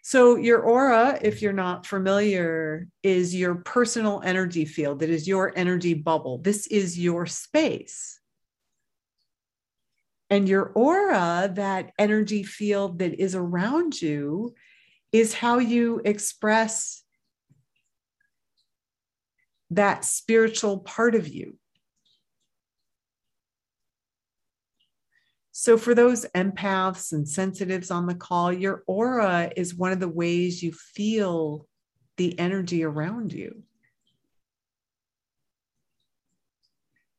So, your aura, if you're not familiar, is your personal energy field. It is your energy bubble. This is your space. And your aura, that energy field that is around you, is how you express that spiritual part of you. So, for those empaths and sensitives on the call, your aura is one of the ways you feel the energy around you.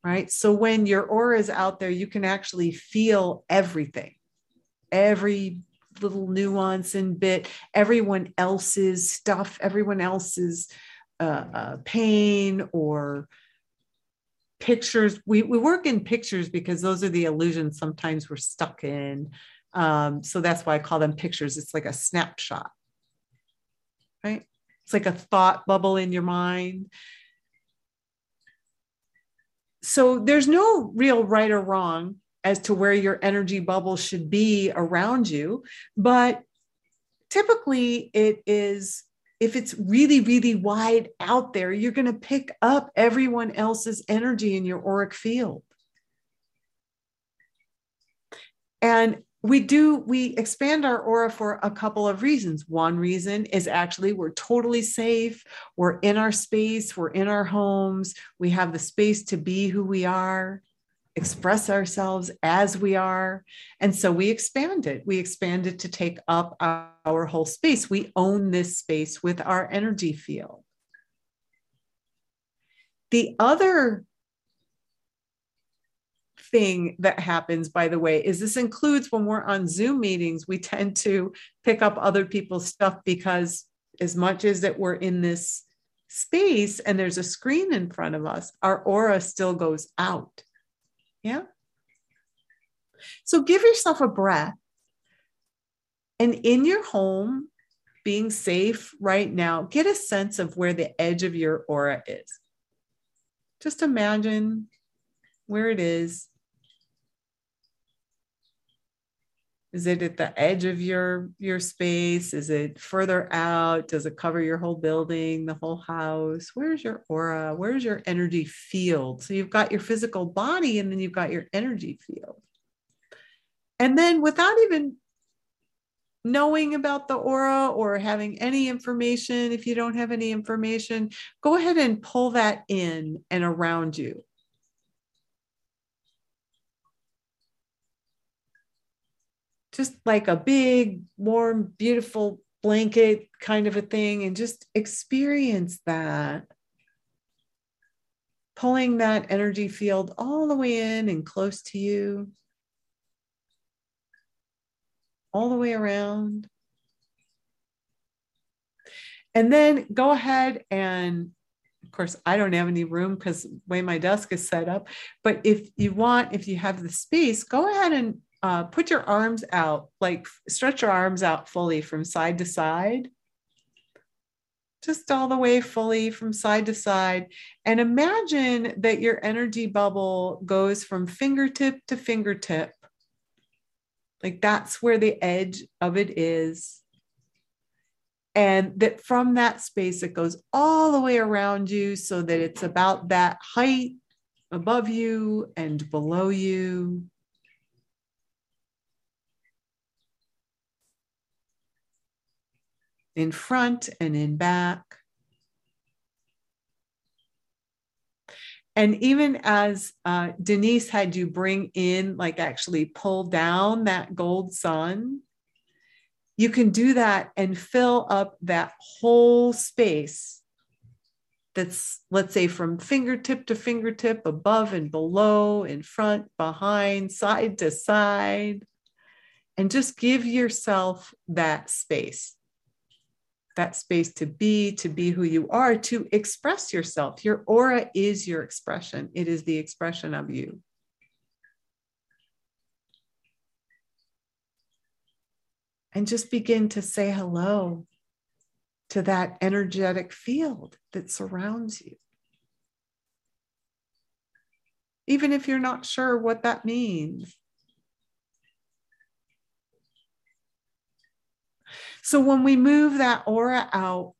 Right. So, when your aura is out there, you can actually feel everything, every little nuance and bit, everyone else's stuff, everyone else's uh, uh, pain or pictures. We, we work in pictures because those are the illusions sometimes we're stuck in. Um, so that's why I call them pictures. It's like a snapshot, right? It's like a thought bubble in your mind. So there's no real right or wrong as to where your energy bubble should be around you. But typically, it is if it's really, really wide out there, you're going to pick up everyone else's energy in your auric field. And we do, we expand our aura for a couple of reasons. One reason is actually we're totally safe. We're in our space, we're in our homes, we have the space to be who we are express ourselves as we are. And so we expand it. We expand it to take up our, our whole space. We own this space with our energy field. The other thing that happens, by the way, is this includes when we're on Zoom meetings, we tend to pick up other people's stuff because as much as that we're in this space and there's a screen in front of us, our aura still goes out. Yeah. So give yourself a breath. And in your home, being safe right now, get a sense of where the edge of your aura is. Just imagine where it is. Is it at the edge of your your space? Is it further out? Does it cover your whole building, the whole house? Where's your aura? Where's your energy field? So you've got your physical body and then you've got your energy field. And then without even knowing about the aura or having any information, if you don't have any information, go ahead and pull that in and around you. Just like a big, warm, beautiful blanket kind of a thing, and just experience that. Pulling that energy field all the way in and close to you, all the way around. And then go ahead and of course, I don't have any room because the way my desk is set up. But if you want, if you have the space, go ahead and uh, put your arms out, like stretch your arms out fully from side to side. Just all the way fully from side to side. And imagine that your energy bubble goes from fingertip to fingertip. Like that's where the edge of it is. And that from that space, it goes all the way around you so that it's about that height above you and below you. In front and in back. And even as uh, Denise had you bring in, like actually pull down that gold sun, you can do that and fill up that whole space that's, let's say, from fingertip to fingertip, above and below, in front, behind, side to side. And just give yourself that space that space to be, to be who you are, to express yourself. Your aura is your expression, it is the expression of you. And just begin to say hello to that energetic field that surrounds you. Even if you're not sure what that means, So when we move that aura out,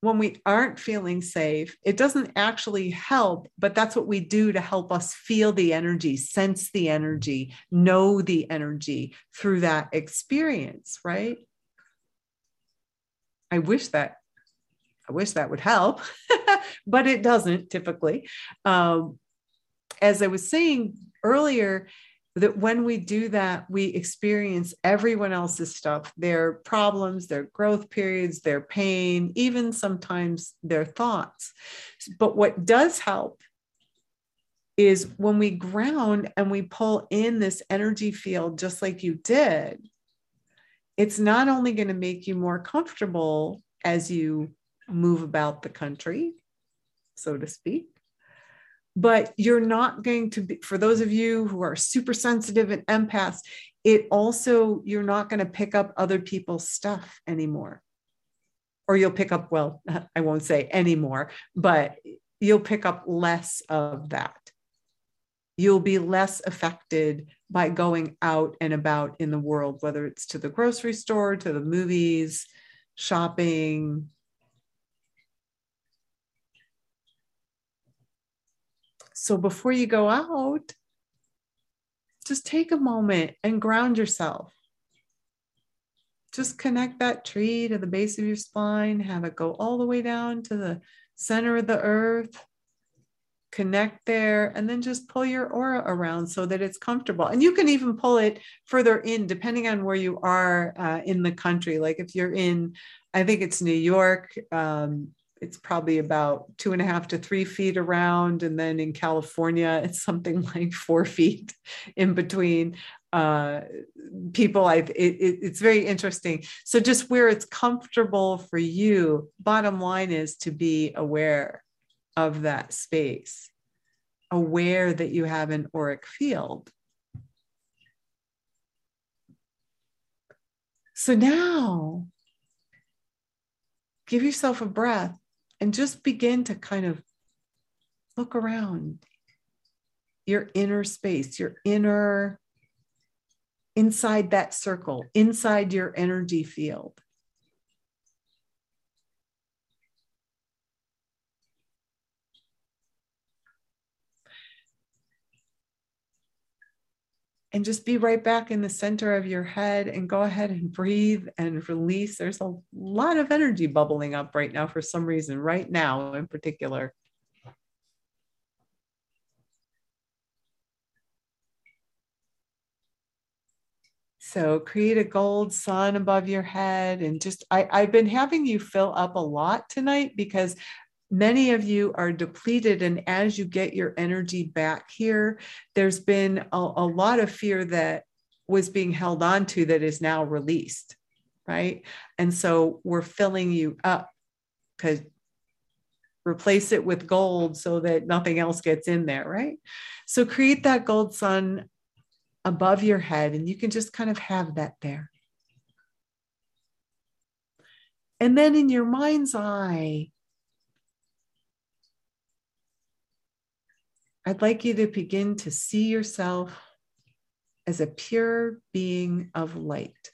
when we aren't feeling safe, it doesn't actually help, but that's what we do to help us feel the energy, sense the energy, know the energy through that experience, right? I wish that I wish that would help, but it doesn't typically. Um, as I was saying earlier, that when we do that, we experience everyone else's stuff, their problems, their growth periods, their pain, even sometimes their thoughts. But what does help is when we ground and we pull in this energy field, just like you did, it's not only going to make you more comfortable as you move about the country, so to speak. But you're not going to be, for those of you who are super sensitive and empaths, it also, you're not going to pick up other people's stuff anymore. Or you'll pick up, well, I won't say anymore, but you'll pick up less of that. You'll be less affected by going out and about in the world, whether it's to the grocery store, to the movies, shopping. So before you go out, just take a moment and ground yourself. Just connect that tree to the base of your spine, have it go all the way down to the center of the earth. Connect there and then just pull your aura around so that it's comfortable. And you can even pull it further in depending on where you are uh, in the country. Like if you're in i think it's new york um, it's probably about two and a half to three feet around and then in california it's something like four feet in between. Uh, people i it, it, it's very interesting. So just where it's comfortable for you bottom line is to be aware of that space, aware that you have an auric field. So now, give yourself a breath and just begin to kind of look around your inner space, your inner, inside that circle, inside your energy field. And just be right back in the center of your head and go ahead and breathe and release. There's a lot of energy bubbling up right now for some reason, right now in particular. So create a gold sun above your head and just I, I've been having you fill up a lot tonight because many of you are depleted and as you get your energy back here there's been a, a, lot of fear that was being held on to that is now released right? And so we're filling you up because replace it with gold so that nothing else gets in there right? So create that gold sun above your head and you can just kind of have that there. And then in your mind's eye I'd like you to begin to see yourself as a pure being of light.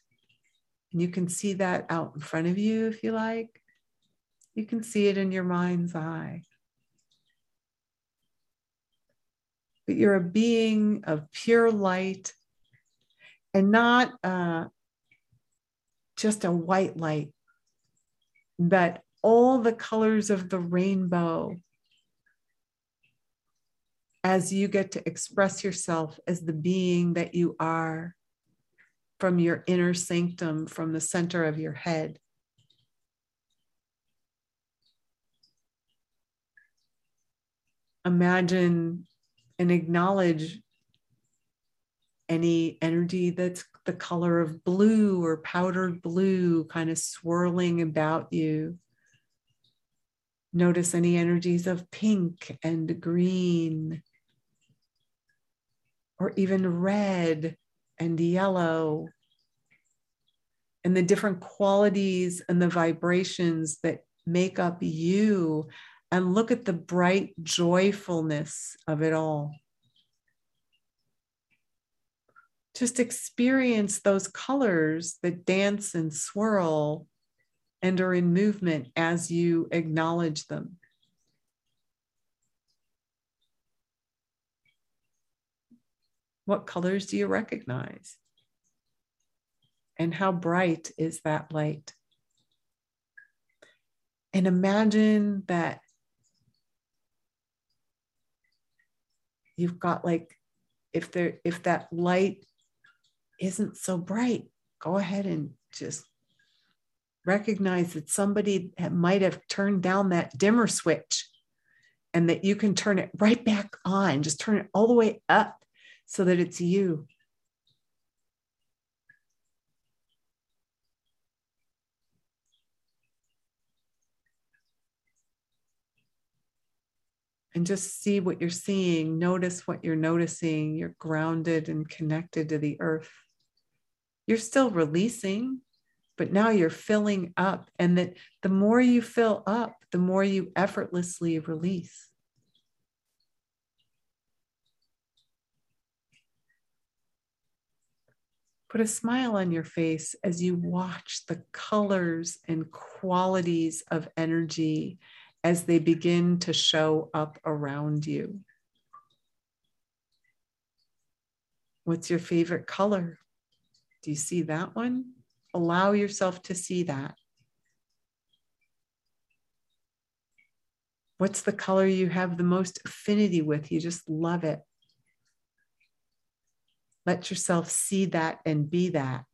And you can see that out in front of you if you like. You can see it in your mind's eye. But you're a being of pure light and not uh, just a white light, but all the colors of the rainbow as you get to express yourself as the being that you are from your inner sanctum, from the center of your head. Imagine and acknowledge any energy that's the color of blue or powdered blue kind of swirling about you. Notice any energies of pink and green or even red and yellow, and the different qualities and the vibrations that make up you, and look at the bright joyfulness of it all. Just experience those colors that dance and swirl and are in movement as you acknowledge them. What colors do you recognize? And how bright is that light? And imagine that you've got like if there if that light isn't so bright, go ahead and just recognize that somebody might have turned down that dimmer switch and that you can turn it right back on, just turn it all the way up so that it's you. And just see what you're seeing, notice what you're noticing. You're grounded and connected to the earth. You're still releasing, but now you're filling up. And that the more you fill up, the more you effortlessly release. Put a smile on your face as you watch the colors and qualities of energy as they begin to show up around you. What's your favorite color? Do you see that one? Allow yourself to see that. What's the color you have the most affinity with? You just love it. Let yourself see that and be that.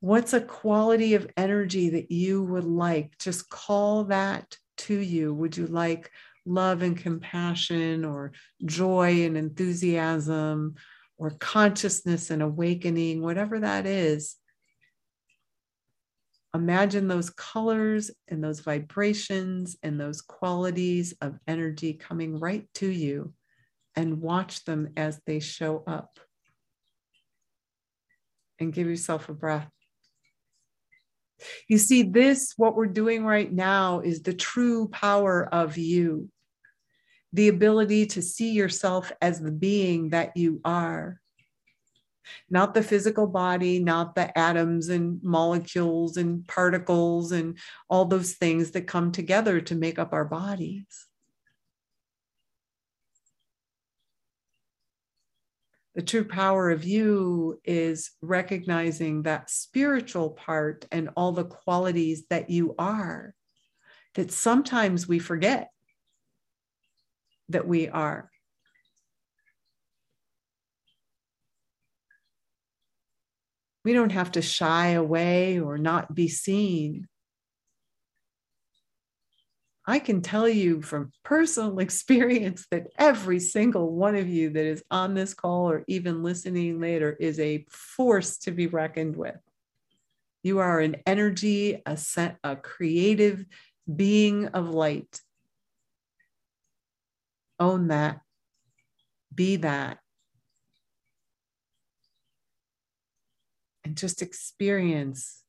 What's a quality of energy that you would like? Just call that to you. Would you like love and compassion, or joy and enthusiasm, or consciousness and awakening, whatever that is? Imagine those colors and those vibrations and those qualities of energy coming right to you and watch them as they show up. And give yourself a breath. You see, this, what we're doing right now, is the true power of you the ability to see yourself as the being that you are. Not the physical body, not the atoms and molecules and particles and all those things that come together to make up our bodies. The true power of you is recognizing that spiritual part and all the qualities that you are that sometimes we forget that we are. We don't have to shy away or not be seen I can tell you from personal experience that every single one of you that is on this call or even listening later is a force to be reckoned with. You are an energy, a, set, a creative being of light. Own that. Be that. And just experience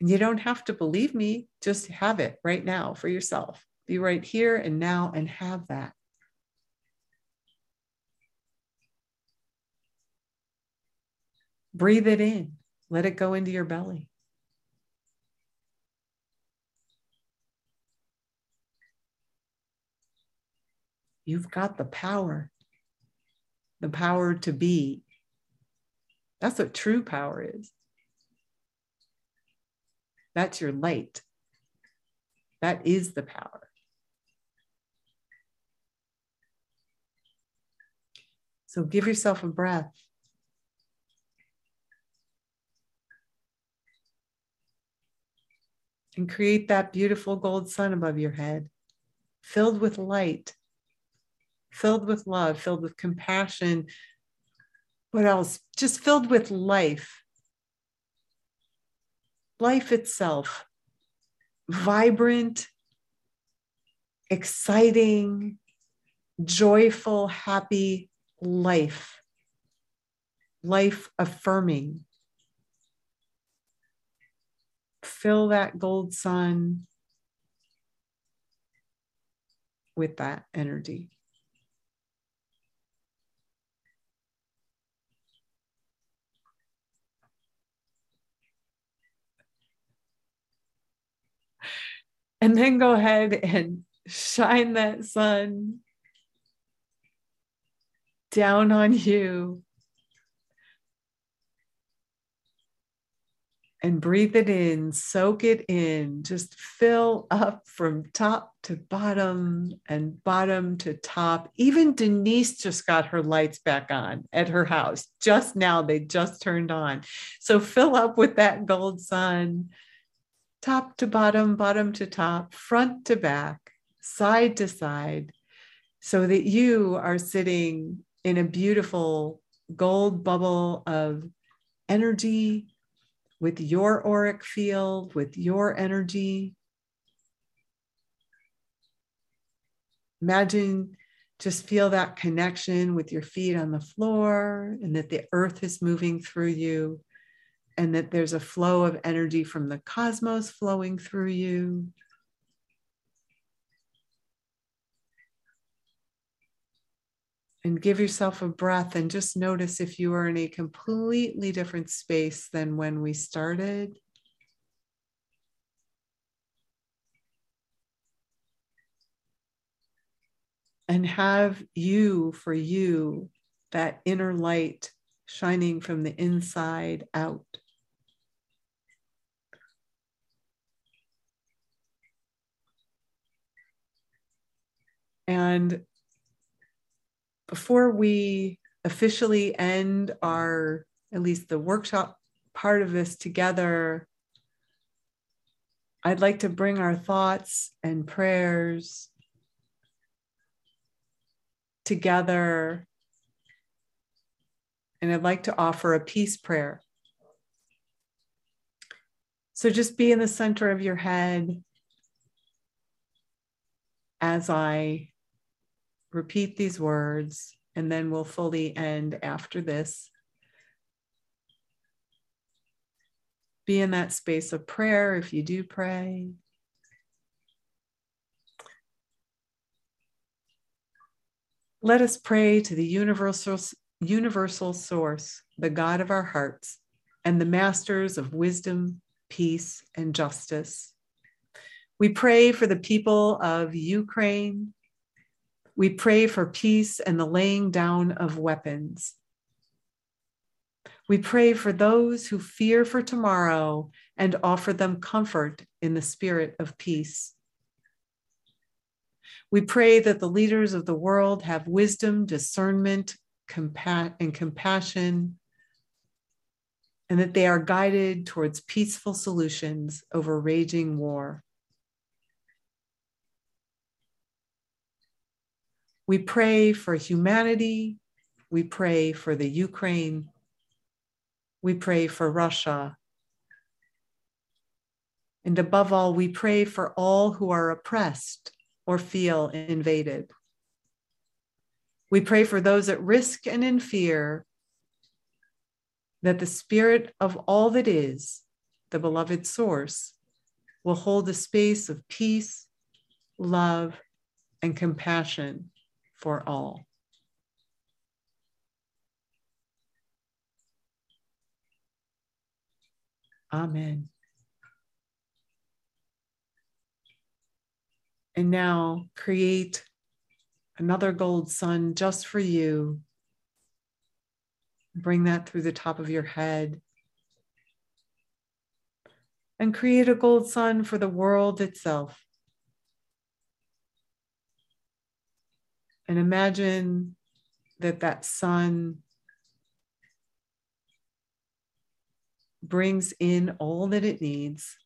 You don't have to believe me, just have it right now for yourself. Be right here and now and have that. Breathe it in, let it go into your belly. You've got the power, the power to be. That's what true power is. That's your light. That is the power. So give yourself a breath. And create that beautiful gold sun above your head, filled with light, filled with love, filled with compassion. What else? Just filled with life life itself vibrant, exciting, joyful, happy life, life affirming. Fill that gold sun with that energy. And then go ahead and shine that sun down on you and breathe it in, soak it in, just fill up from top to bottom and bottom to top. Even Denise just got her lights back on at her house. Just now, they just turned on. So fill up with that gold sun top to bottom, bottom to top, front to back, side to side, so that you are sitting in a beautiful gold bubble of energy, with your auric field, with your energy. Imagine just feel that connection with your feet on the floor and that the earth is moving through you and that there's a flow of energy from the cosmos flowing through you. And give yourself a breath and just notice if you are in a completely different space than when we started. And have you, for you, that inner light shining from the inside out. And before we officially end our, at least the workshop part of this together, I'd like to bring our thoughts and prayers together. And I'd like to offer a peace prayer. So just be in the center of your head as I repeat these words, and then we'll fully end after this. Be in that space of prayer if you do pray. Let us pray to the universal, universal source, the God of our hearts, and the masters of wisdom, peace, and justice. We pray for the people of Ukraine, we pray for peace and the laying down of weapons. We pray for those who fear for tomorrow and offer them comfort in the spirit of peace. We pray that the leaders of the world have wisdom, discernment, compa- and compassion, and that they are guided towards peaceful solutions over raging war. We pray for humanity. We pray for the Ukraine. We pray for Russia. And above all, we pray for all who are oppressed or feel invaded. We pray for those at risk and in fear that the spirit of all that is, the beloved source, will hold a space of peace, love, and compassion for all. Amen. And now create another gold sun just for you. Bring that through the top of your head. And create a gold sun for the world itself. And imagine that that sun brings in all that it needs.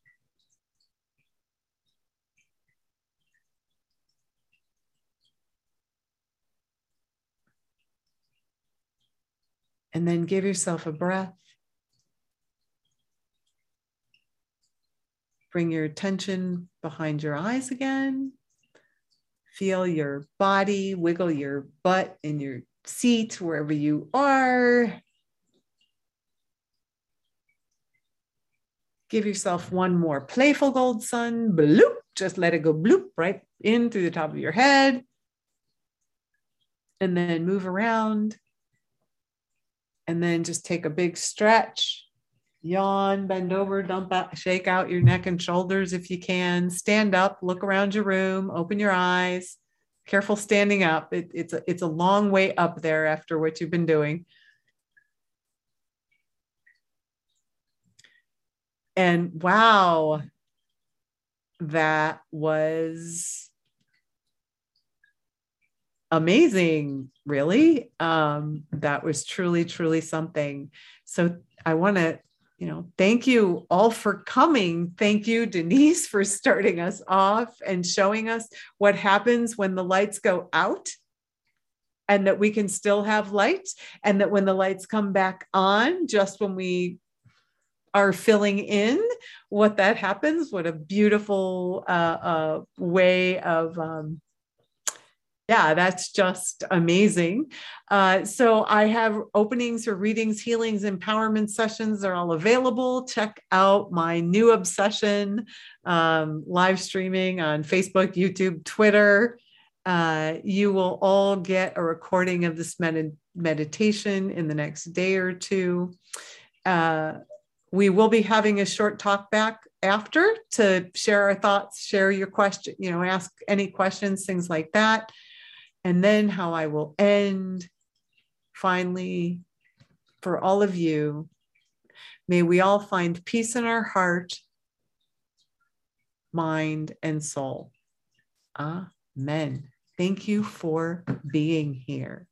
And then give yourself a breath. Bring your attention behind your eyes again. Feel your body, wiggle your butt in your seat wherever you are. Give yourself one more playful gold sun, bloop, just let it go bloop right in through the top of your head. And then move around. And then just take a big stretch yawn, bend over, dump out, shake out your neck and shoulders if you can. Stand up, look around your room, open your eyes. Careful standing up. It, it's a it's a long way up there after what you've been doing. And wow, that was amazing really um, that was truly truly something so i want to you know, thank you all for coming. Thank you, Denise, for starting us off and showing us what happens when the lights go out and that we can still have light and that when the lights come back on, just when we are filling in what that happens. What a beautiful uh, uh, way of um, yeah, that's just amazing. Uh, so I have openings for readings, healings, empowerment sessions. They're all available. Check out my new obsession um, live streaming on Facebook, YouTube, Twitter. Uh, you will all get a recording of this med- meditation in the next day or two. Uh, we will be having a short talk back after to share our thoughts, share your question, you know, ask any questions, things like that and then how I will end finally for all of you. May we all find peace in our heart, mind, and soul. Amen. Thank you for being here.